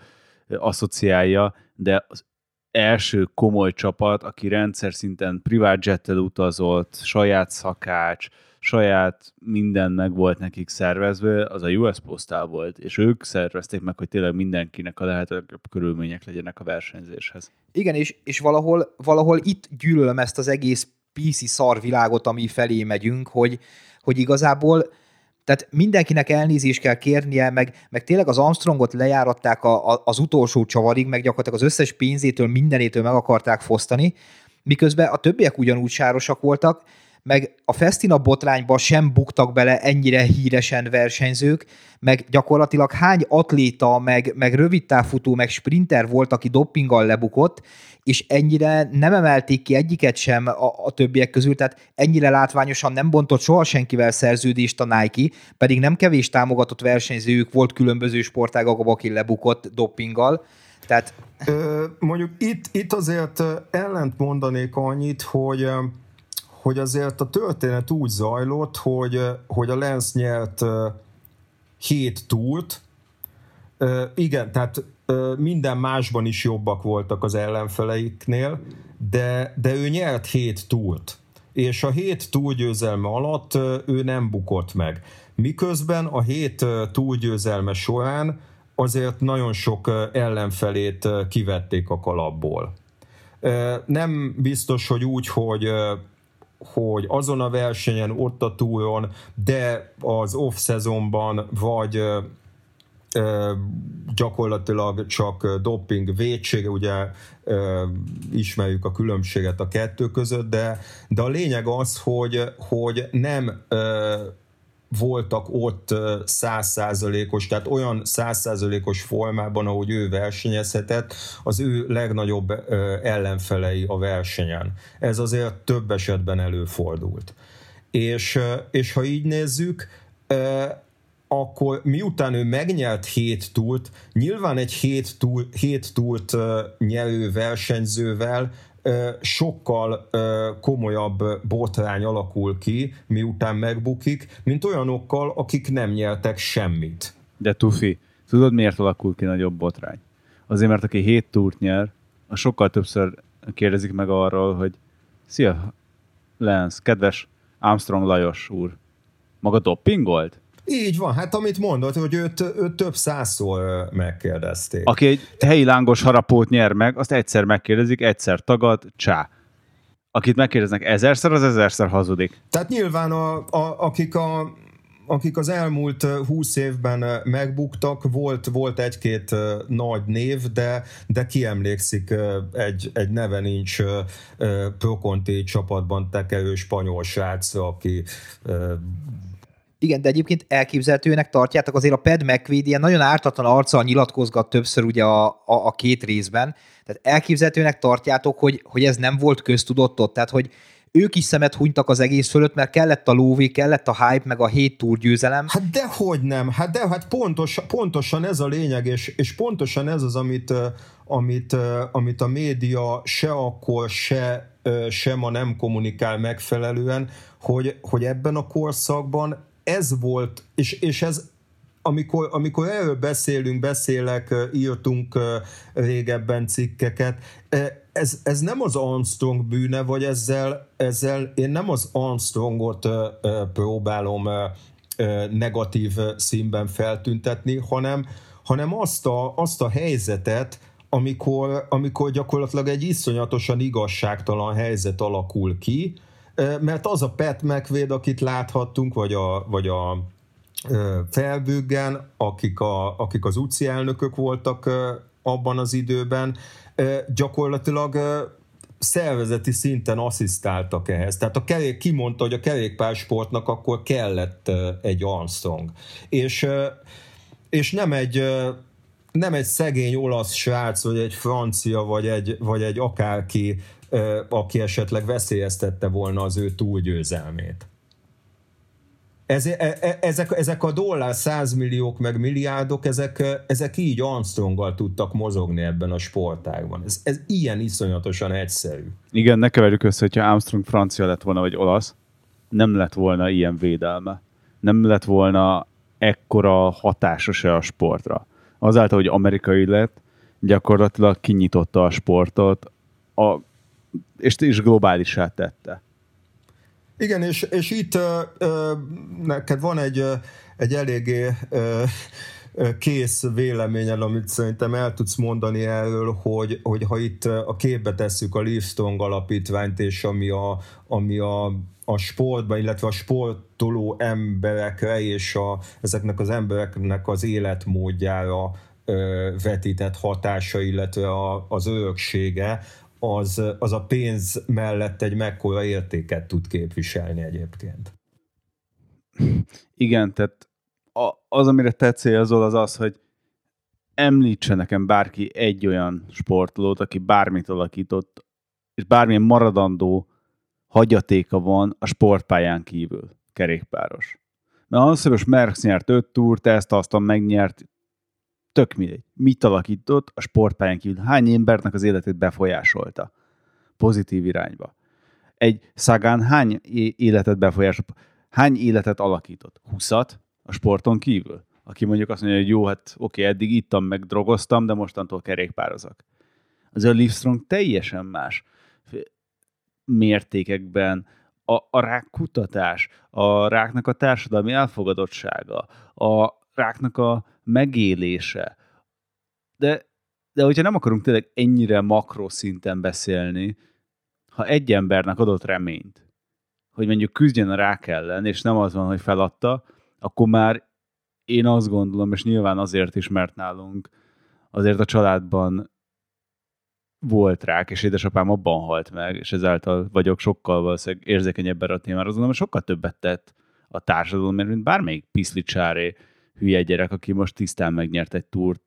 asszociálja, de az első komoly csapat, aki rendszer szinten privát jettel utazott, saját szakács, saját minden meg volt nekik szervezve, az a US Postal volt, és ők szervezték meg, hogy tényleg mindenkinek a lehető körülmények legyenek a versenyzéshez. Igen, és, és valahol, valahol itt gyűlölöm ezt az egész PC szarvilágot, ami felé megyünk, hogy, hogy igazából tehát mindenkinek elnézést kell kérnie, meg, meg tényleg az Armstrongot lejáratták a, a, az utolsó csavarig, meg gyakorlatilag az összes pénzétől, mindenétől meg akarták fosztani, miközben a többiek ugyanúgy sárosak voltak, meg a Festina botrányba sem buktak bele ennyire híresen versenyzők, meg gyakorlatilag hány atléta, meg, meg rövidtávfutó, meg sprinter volt, aki doppinggal lebukott, és ennyire nem emelték ki egyiket sem a, a többiek közül, tehát ennyire látványosan nem bontott soha senkivel szerződést a Nike, pedig nem kevés támogatott versenyzőjük volt különböző sportágakban, aki lebukott doppinggal. Tehát... Mondjuk itt, itt azért ellent mondanék annyit, hogy hogy azért a történet úgy zajlott, hogy, hogy a Lens nyert hét túlt, igen, tehát minden másban is jobbak voltak az ellenfeleiknél, de, de ő nyert hét túlt. És a hét túlgyőzelme alatt ő nem bukott meg. Miközben a hét túlgyőzelme során azért nagyon sok ellenfelét kivették a kalapból. Nem biztos, hogy úgy, hogy hogy azon a versenyen, ott a túron, de az off-szezonban, vagy gyakorlatilag csak doping védsége, ugye ismerjük a különbséget a kettő között, de, de a lényeg az, hogy, hogy nem voltak ott százszázalékos, tehát olyan százszázalékos formában, ahogy ő versenyezhetett, az ő legnagyobb ellenfelei a versenyen. Ez azért több esetben előfordult. És, és ha így nézzük, akkor miután ő megnyert hét túlt, nyilván egy hét, túl, hét túlt nyerő versenyzővel sokkal komolyabb botrány alakul ki, miután megbukik, mint olyanokkal, akik nem nyertek semmit. De Tufi, tudod miért alakul ki nagyobb botrány? Azért, mert aki hét túrt nyer, a sokkal többször kérdezik meg arról, hogy Szia, Lance, kedves Armstrong Lajos úr, maga doppingolt? Így van, hát amit mondott, hogy őt, őt több százszor megkérdezték. Aki egy helyi lángos harapót nyer meg, azt egyszer megkérdezik, egyszer tagad, csá. Akit megkérdeznek ezerszer, az ezerszer hazudik. Tehát nyilván a, a, akik a akik az elmúlt húsz évben megbuktak, volt, volt egy-két nagy név, de, de kiemlékszik egy, egy neve nincs Proconti csapatban tekerő spanyol srác, aki igen, de egyébként elképzelhetőnek tartjátok, azért a Ped McQuaid ilyen nagyon ártatlan arccal nyilatkozgat többször ugye a, a, a két részben, tehát elképzelhetőnek tartjátok, hogy, hogy ez nem volt köztudott tehát hogy ők is szemet hunytak az egész fölött, mert kellett a lóvé, kellett a hype, meg a hét túr győzelem. Hát dehogy nem, hát de hát pontos, pontosan ez a lényeg, és, és pontosan ez az, amit, amit, amit a média se akkor, se, se ma nem kommunikál megfelelően, hogy, hogy ebben a korszakban ez volt, és, és ez amikor, amikor erről beszélünk, beszélek, írtunk régebben cikkeket, ez, ez nem az Armstrong bűne, vagy ezzel, ezzel én nem az Armstrongot próbálom negatív színben feltüntetni, hanem, hanem azt, a, azt a helyzetet, amikor, amikor gyakorlatilag egy iszonyatosan igazságtalan helyzet alakul ki, mert az a Pat McVeigh, akit láthattunk, vagy a, vagy a Felbüggen, akik, a, akik az UCI elnökök voltak abban az időben, gyakorlatilag szervezeti szinten asszisztáltak ehhez. Tehát a kerék kimondta, hogy a kerékpársportnak akkor kellett egy Armstrong. És, és nem egy nem egy szegény olasz srác, vagy egy francia, vagy egy, vagy egy akárki, aki esetleg veszélyeztette volna az ő túlgyőzelmét. E, e, ezek, ezek a dollár százmilliók meg milliárdok, ezek, ezek így Armstronggal tudtak mozogni ebben a sportágban. Ez, ez ilyen iszonyatosan egyszerű. Igen, ne keverjük össze, hogyha Armstrong francia lett volna, vagy olasz, nem lett volna ilyen védelme. Nem lett volna ekkora hatása se a sportra. Azáltal, hogy amerikai lett, gyakorlatilag kinyitotta a sportot, a, és, és globálisá tette. Igen, és, és itt uh, uh, neked van egy, egy eléggé uh, kész véleményed, amit szerintem el tudsz mondani erről, hogy, hogy ha itt a képbe tesszük a Livestrong alapítványt, és ami a, ami a, a sportban, illetve a sportoló emberekre és a, ezeknek az embereknek az életmódjára ö, vetített hatása, illetve a, az öröksége, az, az a pénz mellett egy mekkora értéket tud képviselni egyébként. Igen, tehát az, amire te célzol, az az, hogy említse nekem bárki egy olyan sportolót, aki bármit alakított, és bármilyen maradandó hagyatéka van a sportpályán kívül, kerékpáros. Mert az, hogy Merckx nyert öt túrt, ezt aztán megnyert, tök mindegy. Mit alakított a sportpályán kívül? Hány embernek az életét befolyásolta? Pozitív irányba. Egy Szagán hány életet befolyásolt? Hány életet alakított? Huszat a sporton kívül? Aki mondjuk azt mondja, hogy jó, hát oké, eddig ittam, meg drogoztam, de mostantól kerékpározok. Az a Livestrong teljesen más mértékekben a, a rák kutatás, a ráknak a társadalmi elfogadottsága, a ráknak a megélése. De, de hogyha nem akarunk tényleg ennyire makroszinten beszélni, ha egy embernek adott reményt, hogy mondjuk küzdjen a rák ellen, és nem az van, hogy feladta, akkor már én azt gondolom, és nyilván azért is, mert nálunk azért a családban volt rák, és édesapám abban halt meg, és ezáltal vagyok sokkal valószínűleg érzékenyebb erre a témára, azonban hogy sokkal többet tett a társadalom, mint bármelyik piszlicsáré hülye gyerek, aki most tisztán megnyert egy túrt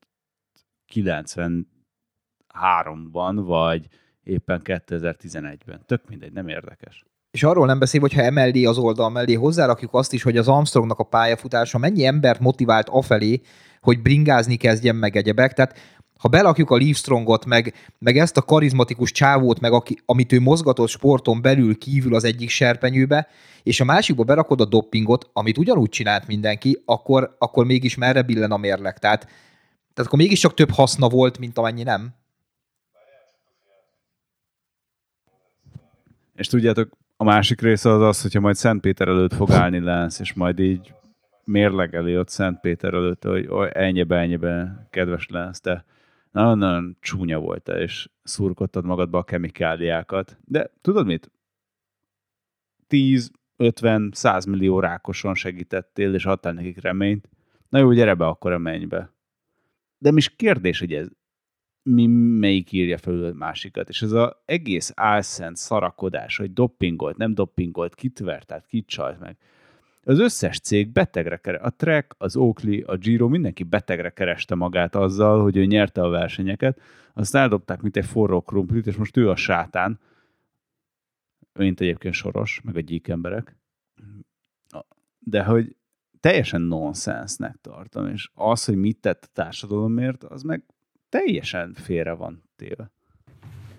93-ban, vagy éppen 2011-ben. Tök mindegy, nem érdekes. És arról nem beszél, hogy ha emellé az oldal mellé hozzárakjuk azt is, hogy az Armstrongnak a pályafutása mennyi embert motivált afelé, hogy bringázni kezdjen meg egyebek. Tehát ha belakjuk a Livestrongot, meg, meg ezt a karizmatikus csávót, meg aki, amit ő mozgatott sporton belül kívül az egyik serpenyőbe, és a másikba berakod a doppingot, amit ugyanúgy csinált mindenki, akkor, akkor mégis merre billen a mérleg. Tehát, tehát akkor mégiscsak több haszna volt, mint amennyi nem. És tudjátok, a másik része az az, hogyha majd Szentpéter előtt fog állni Lenz, és majd így mérlegeli ott Szentpéter előtt, hogy ennyibe, ennyibe, kedves Lenz, te nagyon-nagyon csúnya volt és szurkottad magadba a kemikáliákat. De tudod mit? 10, 50, 100 millió rákoson segítettél, és adtál nekik reményt. Na jó, gyere be akkor a mennybe. De mi is kérdés, hogy ez mi, melyik írja felül a másikat. És ez az egész álszent szarakodás, hogy doppingolt, nem doppingolt, kit vert, tehát kit csalt meg. Az összes cég betegre keres, a Trek, az Oakley, a Giro, mindenki betegre kereste magát azzal, hogy ő nyerte a versenyeket, azt eldobták, mint egy forró krumplit, és most ő a sátán, mint egyébként Soros, meg a gyík emberek. De hogy teljesen nonsensnek tartom, és az, hogy mit tett a társadalomért, az meg teljesen félre van téve.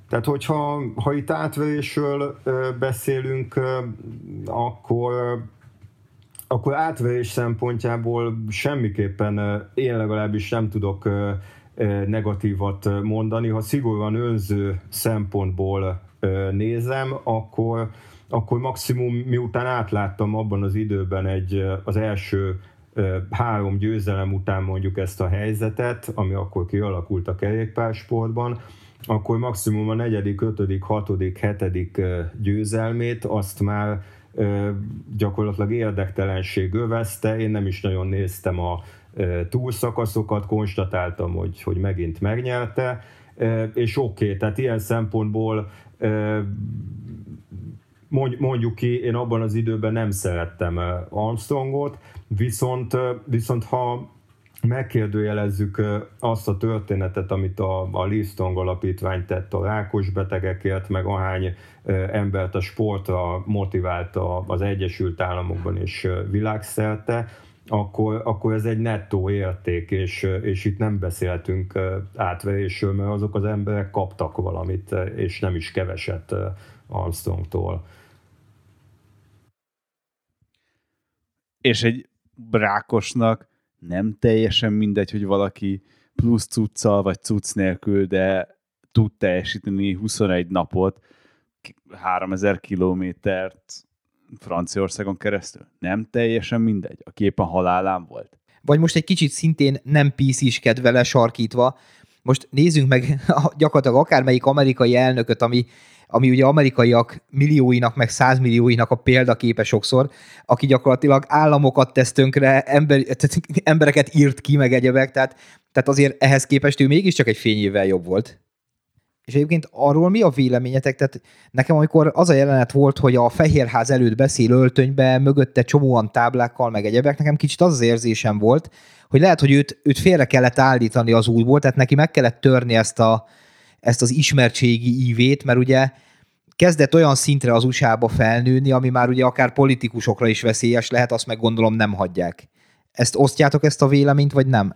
Tehát, hogyha ha itt átverésről beszélünk, akkor akkor átverés szempontjából semmiképpen én legalábbis nem tudok negatívat mondani. Ha szigorúan önző szempontból nézem, akkor, akkor maximum miután átláttam abban az időben egy, az első három győzelem után mondjuk ezt a helyzetet, ami akkor kialakult a kerékpársportban, akkor maximum a negyedik, ötödik, hatodik, hetedik győzelmét azt már gyakorlatilag érdektelenség övezte, én nem is nagyon néztem a túlszakaszokat, konstatáltam, hogy, hogy megint megnyerte, és oké, okay, tehát ilyen szempontból mondjuk ki, én abban az időben nem szerettem Armstrongot, viszont, viszont ha megkérdőjelezzük azt a történetet, amit a, a Livestrong alapítvány tett a rákos betegekért, meg ahány embert a sportra motiválta az Egyesült Államokban és világszerte, akkor, akkor ez egy nettó érték, és, és itt nem beszéltünk átverésről, mert azok az emberek kaptak valamit, és nem is keveset Armstrongtól. És egy rákosnak nem teljesen mindegy, hogy valaki plusz cuccal vagy cucc nélkül, de tud teljesíteni 21 napot, 3000 kilométert Franciaországon keresztül. Nem teljesen mindegy, aki éppen halálán volt. Vagy most egy kicsit szintén nem pc kedve sarkítva, most nézzünk meg [LAUGHS] gyakorlatilag akármelyik amerikai elnököt, ami ami ugye amerikaiak millióinak, meg százmillióinak a példaképe sokszor, aki gyakorlatilag államokat tesz tönkre, ember, tehát embereket írt ki, meg egyebek, tehát, tehát azért ehhez képest ő mégiscsak egy fényével jobb volt. És egyébként arról mi a véleményetek? Tehát nekem amikor az a jelenet volt, hogy a Fehérház előtt beszél öltönybe, mögötte csomóan táblákkal, meg egyebek, nekem kicsit az az érzésem volt, hogy lehet, hogy őt, őt félre kellett állítani az újból, tehát neki meg kellett törni ezt a, ezt az ismertségi ívét, mert ugye kezdett olyan szintre az USA-ba felnőni, ami már ugye akár politikusokra is veszélyes lehet, azt meg gondolom nem hagyják. Ezt osztjátok ezt a véleményt, vagy nem?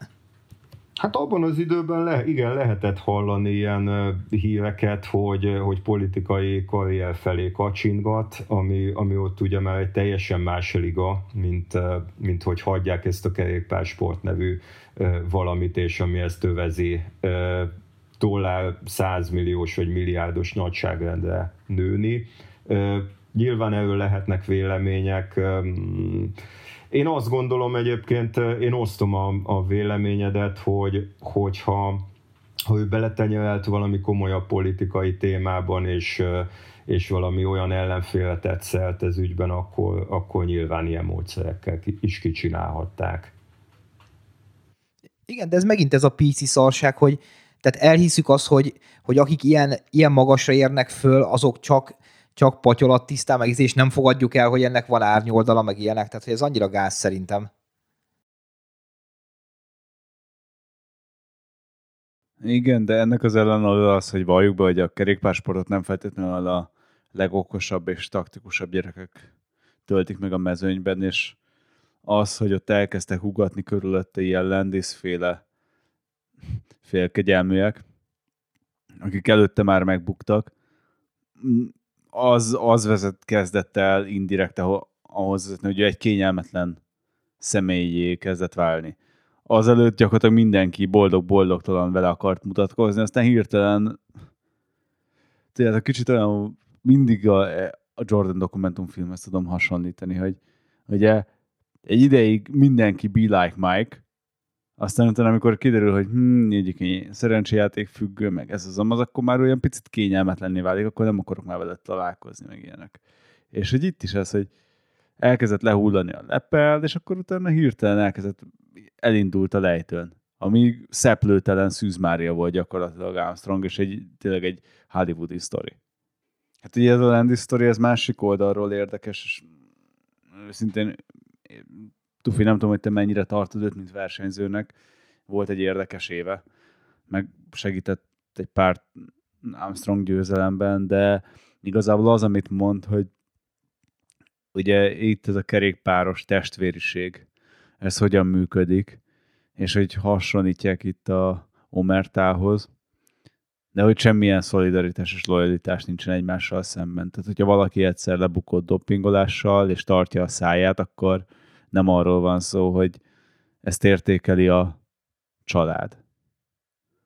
Hát abban az időben le, igen, lehetett hallani ilyen híreket, hogy, hogy politikai karrier felé kacsingat, ami, ami ott ugye már egy teljesen más liga, mint, mint hogy hagyják ezt a kerékpársport nevű valamit, és ami ezt övezi dollár 100 milliós vagy milliárdos nagyságrendre nőni. Nyilván erről lehetnek vélemények. Én azt gondolom egyébként, én osztom a, a véleményedet, hogy, hogyha ha ő beletenyerelt valami komolyabb politikai témában, és, és valami olyan ellenfélre tetszelt ez ügyben, akkor, akkor nyilván ilyen módszerekkel is kicsinálhatták. Igen, de ez megint ez a PC szarság, hogy tehát elhiszük azt, hogy, hogy akik ilyen, ilyen magasra érnek föl, azok csak, csak patyolat tisztán meg és nem fogadjuk el, hogy ennek van árnyoldala, meg ilyenek. Tehát, hogy ez annyira gáz szerintem. Igen, de ennek az ellenadó az, hogy valljuk be, hogy a kerékpársportot nem feltétlenül a legokosabb és taktikusabb gyerekek töltik meg a mezőnyben, és az, hogy ott elkezdtek hugatni körülötte ilyen lendészféle félkegyelműek, akik előtte már megbuktak, az, az vezet, kezdett el indirekt ahhoz vezetni, hogy egy kényelmetlen személyé kezdett válni. Azelőtt gyakorlatilag mindenki boldog-boldogtalan vele akart mutatkozni, aztán hirtelen tehát kicsit olyan mindig a, a Jordan dokumentumfilmhez tudom hasonlítani, hogy ugye egy ideig mindenki be like Mike, aztán utána, amikor kiderül, hogy hm, egyik szerencséjáték függő, meg ez az amaz, akkor már olyan picit kényelmetlenné válik, akkor nem akarok már veled találkozni, meg ilyenek. És hogy itt is ez, hogy elkezdett lehullani a lepel, és akkor utána hirtelen elkezdett, elindult a lejtőn. Ami szeplőtelen Szűz Mária volt gyakorlatilag Armstrong, és egy, tényleg egy Hollywoodi sztori. Hát ugye ez a Landy sztori, ez másik oldalról érdekes, és szintén Tufi, nem tudom, hogy te mennyire tartod őt, mint versenyzőnek. Volt egy érdekes éve, meg segített egy pár Armstrong győzelemben, de igazából az, amit mond, hogy ugye itt ez a kerékpáros testvériség, ez hogyan működik, és hogy hasonlítják itt a Omertához, de hogy semmilyen szolidaritás és lojalitás nincsen egymással szemben. Tehát, hogyha valaki egyszer lebukott dopingolással, és tartja a száját, akkor nem arról van szó, hogy ezt értékeli a család,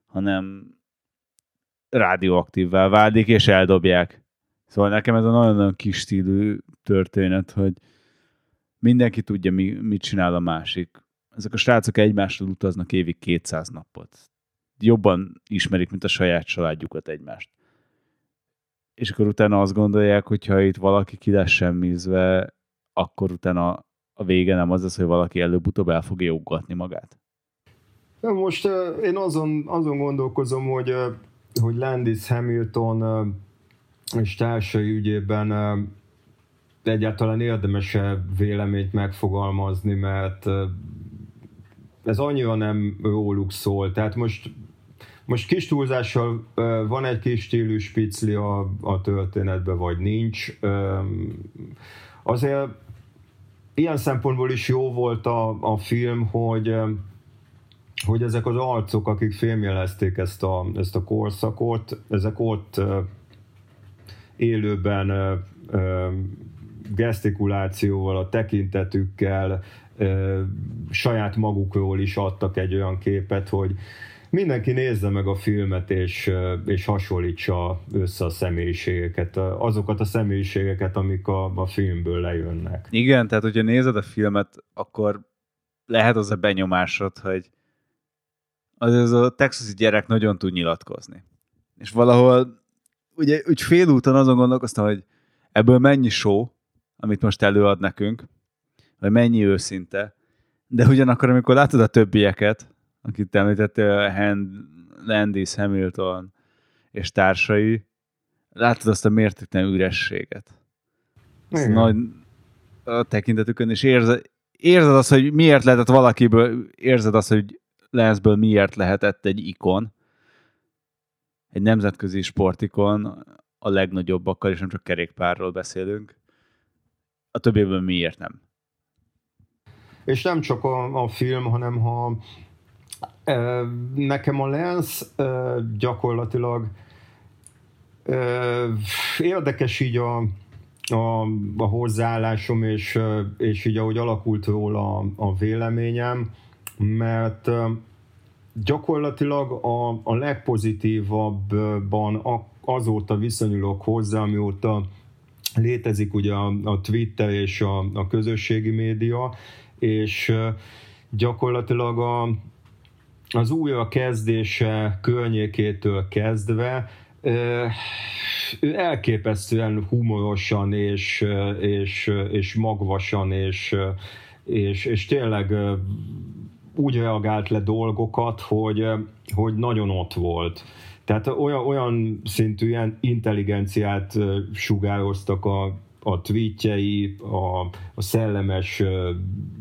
hanem rádióaktívvá válik, és eldobják. Szóval nekem ez a nagyon-nagyon kis stílű történet, hogy mindenki tudja, mi, mit csinál a másik. Ezek a srácok egymással utaznak évig 200 napot. Jobban ismerik, mint a saját családjukat egymást. És akkor utána azt gondolják, hogy ha itt valaki ki lesz semmizve, akkor utána a vége nem az az, hogy valaki előbb-utóbb el fogja uggatni magát? Most én azon, azon gondolkozom, hogy hogy Landis Hamilton és társai ügyében egyáltalán érdemes-e véleményt megfogalmazni, mert ez annyira nem róluk szól. Tehát most, most kis túlzással van egy kis stílű spicli a, a történetben, vagy nincs. Azért ilyen szempontból is jó volt a, a film, hogy hogy ezek az arcok, akik filmjelezték ezt a, ezt a korszakot, ezek ott élőben gesztikulációval, a tekintetükkel, saját magukról is adtak egy olyan képet, hogy mindenki nézze meg a filmet, és, és hasonlítsa össze a személyiségeket, azokat a személyiségeket, amik a, a filmből lejönnek. Igen, tehát hogyha nézed a filmet, akkor lehet az a benyomásod, hogy az, az a texasi gyerek nagyon tud nyilatkozni. És valahol ugye úgy félúton azon gondolkoztam, hogy ebből mennyi show, amit most előad nekünk, vagy mennyi őszinte, de ugyanakkor, amikor látod a többieket, akit említettél, Hand, Landis, Hamilton és társai, látod azt a mértéktelen ürességet. Azt nagy a tekintetükön, és érzed, érzed azt, hogy miért lehetett valakiből, érzed azt, hogy Lensből miért lehetett egy ikon, egy nemzetközi sportikon, a legnagyobbakkal, és nem csak kerékpárról beszélünk. A többéből miért nem? És nem csak a, a film, hanem ha nekem a Lens gyakorlatilag érdekes így a, a, a hozzáállásom, és, és így ahogy alakult róla a, a véleményem, mert gyakorlatilag a, a legpozitívabban azóta viszonyulok hozzá, amióta létezik ugye a, a Twitter és a, a közösségi média, és gyakorlatilag a, az újra kezdése környékétől kezdve ő elképesztően humorosan és, és, és magvasan és, és, és tényleg úgy reagált le dolgokat, hogy, hogy nagyon ott volt. Tehát olyan, olyan szintű ilyen intelligenciát sugároztak a, a tweetjei, a, a szellemes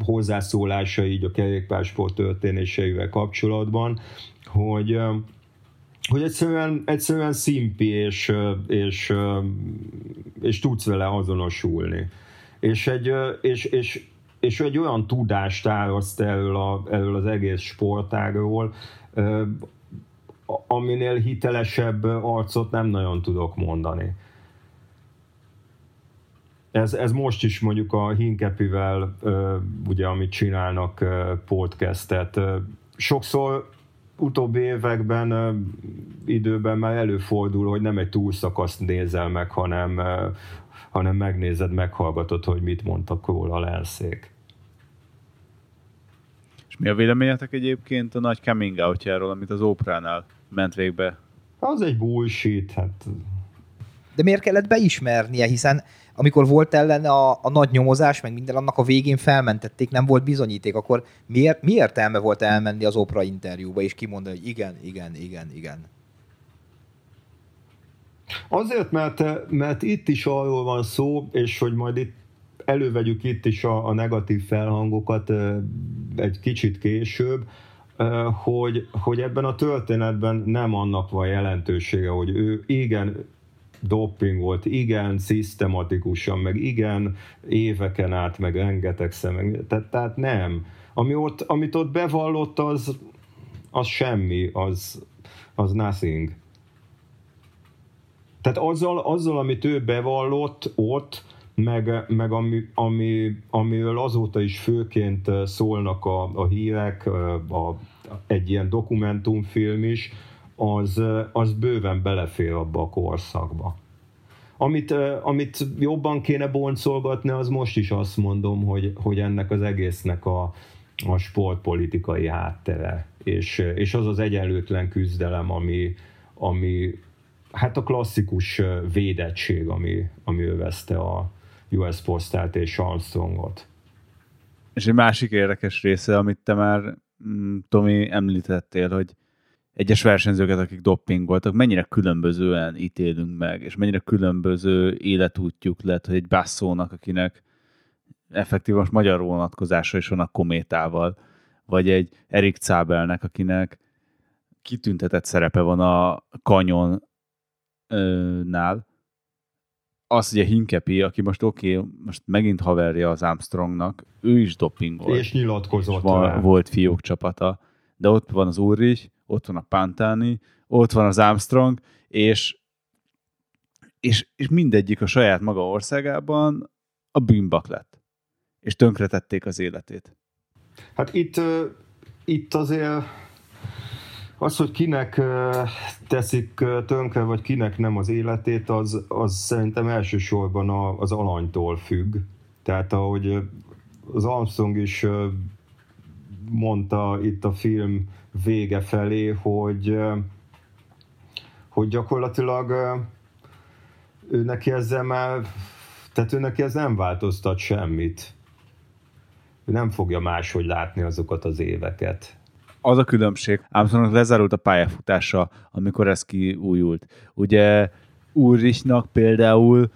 hozzászólásai így a kerékpársport történéseivel kapcsolatban, hogy, hogy egyszerűen, egyszerűen szimpi, és, és, és tudsz vele azonosulni. És, egy, és, és, és egy olyan tudást áraszt erről, a, erről az egész sportágról, aminél hitelesebb arcot nem nagyon tudok mondani. Ez, ez most is mondjuk a Hinkepivel, ugye, amit csinálnak podcastet, sokszor utóbbi években, időben már előfordul, hogy nem egy túlszakaszt nézel meg, hanem, hanem megnézed, meghallgatod, hogy mit mondtak róla a lenszék. És mi a véleményetek egyébként a nagy coming outjáról, amit az Opránál ment végbe? Az egy bullshit, hát... De miért kellett beismernie, hiszen amikor volt ellen a, a nagy nyomozás, meg minden annak a végén felmentették, nem volt bizonyíték, akkor miért, mi értelme volt elmenni az Opra interjúba és kimondani, hogy igen, igen, igen, igen? Azért, mert, mert itt is arról van szó, és hogy majd itt elővegyük itt is a, a negatív felhangokat egy kicsit később, hogy, hogy ebben a történetben nem annak van jelentősége, hogy ő igen dopingolt, igen szisztematikusan, meg igen éveken át, meg rengeteg szemeg, tehát, tehát nem. Ami ott, amit ott bevallott, az, az semmi, az, az nothing. Tehát azzal, azzal, amit ő bevallott ott, meg, meg ami, ami, amiről azóta is főként szólnak a, a hírek, a, egy ilyen dokumentumfilm is, az, az bőven belefér abba a korszakba. Amit, amit jobban kéne boncolgatni, az most is azt mondom, hogy, hogy ennek az egésznek a, a sportpolitikai háttere, és, és az az egyenlőtlen küzdelem, ami, ami hát a klasszikus védettség, ami, ami övezte a, US Postát és Armstrongot. És egy másik érdekes része, amit te már, mm, Tomi, említettél, hogy egyes versenyzőket, akik doppingoltak, mennyire különbözően ítélünk meg, és mennyire különböző életútjuk lett, hogy egy basszónak, akinek effektív most magyar vonatkozása is van a kométával, vagy egy Erik Cábelnek, akinek kitüntetett szerepe van a kanyonnál, az ugye Hinkepi, aki most oké, okay, most megint haverja az Armstrongnak, ő is dopingolt. És nyilatkozott. És van, volt fiók csapata. De ott van az Ulrich, ott van a Pantani, ott van az Armstrong, és, és, és mindegyik a saját maga országában a bűnbak lett. És tönkretették az életét. Hát itt, itt azért az, hogy kinek teszik tönkre, vagy kinek nem az életét, az, az szerintem elsősorban az alanytól függ. Tehát ahogy az Armstrong is mondta itt a film vége felé, hogy, hogy gyakorlatilag ő neki ezzel már, tehát ő neki ez nem változtat semmit. Ő nem fogja máshogy látni azokat az éveket az a különbség, Armstrongnak lezárult a pályafutása, amikor ez kiújult. Ugye Ulrichnak például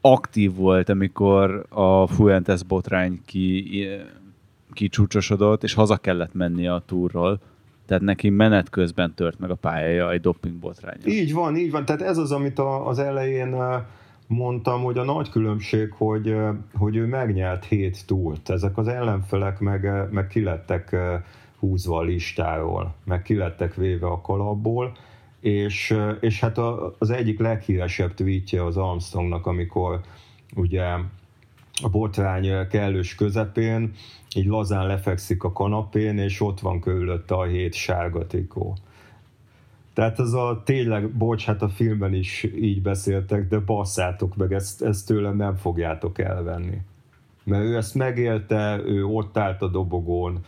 aktív volt, amikor a Fuentes botrány ki, kicsúcsosodott, és haza kellett mennie a túrról. Tehát neki menet közben tört meg a pályája egy doping botrány. Így van, így van. Tehát ez az, amit a, az elején mondtam, hogy a nagy különbség, hogy, hogy ő megnyert hét túrt. Ezek az ellenfelek meg, meg kilettek húzva a listáról, meg kilettek véve a kalapból, és, és hát az egyik leghíresebb tweetje az Armstrongnak, amikor ugye a botrány kellős közepén, így lazán lefekszik a kanapén, és ott van körülötte a hét sárga trikó. Tehát ez a tényleg, bocs, hát a filmben is így beszéltek, de basszátok meg, ezt, ezt tőlem nem fogjátok elvenni. Mert ő ezt megélte, ő ott állt a dobogón,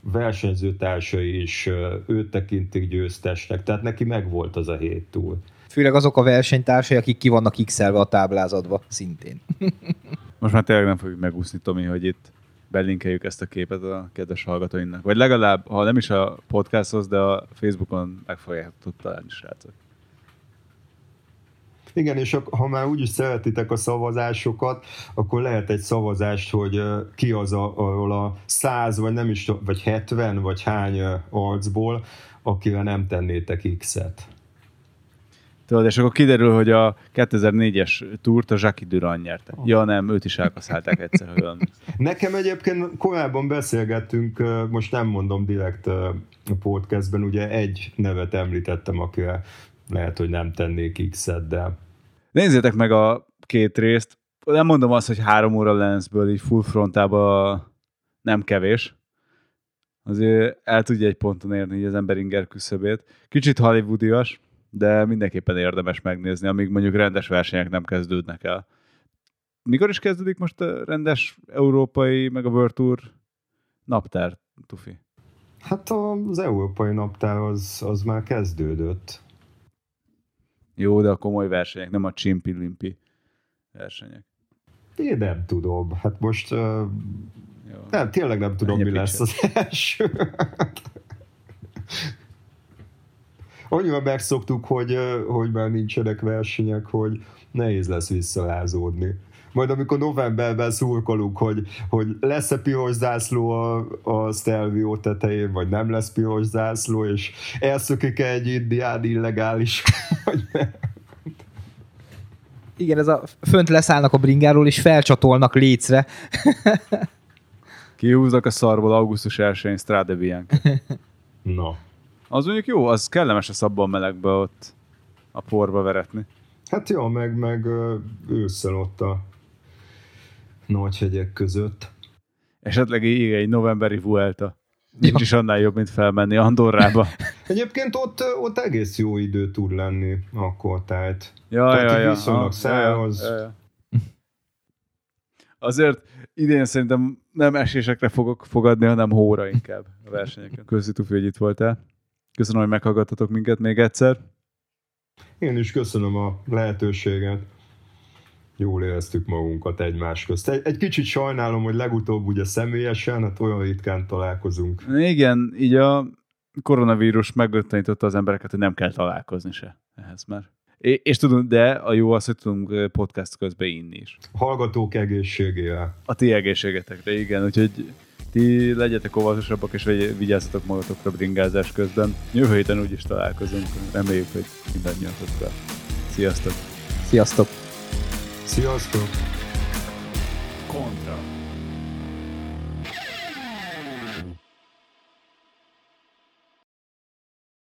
versenyzőtársai is őt tekintik győztesnek, tehát neki megvolt az a hét túl. Főleg azok a versenytársai, akik ki vannak x a táblázatba, szintén. [LAUGHS] Most már tényleg nem fogjuk megúszni, Tomi, hogy itt belinkeljük ezt a képet a kedves hallgatóinknak. Vagy legalább, ha nem is a podcasthoz, de a Facebookon meg fogják találni, srácok. Igen, és ha már úgyis szeretitek a szavazásokat, akkor lehet egy szavazást, hogy ki az a, arról a száz, vagy nem is, vagy 70, vagy hány arcból, akire nem tennétek X-et. Tudod, és akkor kiderül, hogy a 2004-es túrt a Jackie Durand nyerte. Ja nem, őt is elkaszálták egyszer. Olyan. Nekem egyébként korábban beszélgettünk, most nem mondom direkt a podcastben, ugye egy nevet említettem, akire lehet, hogy nem tennék X-et, de Nézzétek meg a két részt. Nem mondom azt, hogy három óra lensből így full frontába nem kevés. Azért el tudja egy ponton érni az ember inger küszöbét. Kicsit hollywoodias, de mindenképpen érdemes megnézni, amíg mondjuk rendes versenyek nem kezdődnek el. Mikor is kezdődik most a rendes európai, meg a World Tour naptár, Tufi? Hát az európai naptár az, az már kezdődött. Jó, de a komoly versenyek, nem a csimpi-limpi versenyek. Én nem tudom. Hát most uh, nem, tényleg nem tudom, Ennyi mi lesz az első. [LAUGHS] Annyira megszoktuk, hogy, hogy már nincsenek versenyek, hogy nehéz lesz visszarázódni majd amikor novemberben szurkolunk, hogy, hogy lesz-e piros zászló a, a Stelvio tetején, vagy nem lesz piros zászló, és elszökik egy indián illegális, [LAUGHS] vagy nem. Igen, ez a fönt leszállnak a bringáról, és felcsatolnak lécre. Kihúznak a szarból augusztus 1-én Strade Bianca. No. Az mondjuk jó, az kellemes a szabban melegbe ott a porba veretni. Hát jó, meg, meg ősszel ott a nagy hegyek között. Esetleg így egy novemberi Vuelta. Nincs is annál jobb, mint felmenni Andorrába. [LAUGHS] Egyébként ott, ott egész jó idő tud lenni akkor, tehát, ja, tehát ja, ja, viszonylag száraz. Ja, ja, ja. Azért idén szerintem nem esésekre fogok fogadni, hanem hóra inkább a versenyeken. [LAUGHS] Köszi, Tufi, hogy itt voltál. Köszönöm, hogy meghallgattatok minket még egyszer. Én is köszönöm a lehetőséget jól éreztük magunkat egymás közt. Egy, egy kicsit sajnálom, hogy legutóbb ugye személyesen, hát olyan ritkán találkozunk. Igen, így a koronavírus megöttanította az embereket, hogy nem kell találkozni se ehhez már. É, és tudom, de a jó az, hogy tudunk podcast közben inni is. Hallgatók egészségére. A ti egészségetekre, igen, úgyhogy ti legyetek óvatosabbak, és vigyázzatok magatokra bringázás közben. Jövő héten úgyis találkozunk, reméljük, hogy mindannyiatokkal. Sziasztok! Sziasztok! Sziasztok! Kontra.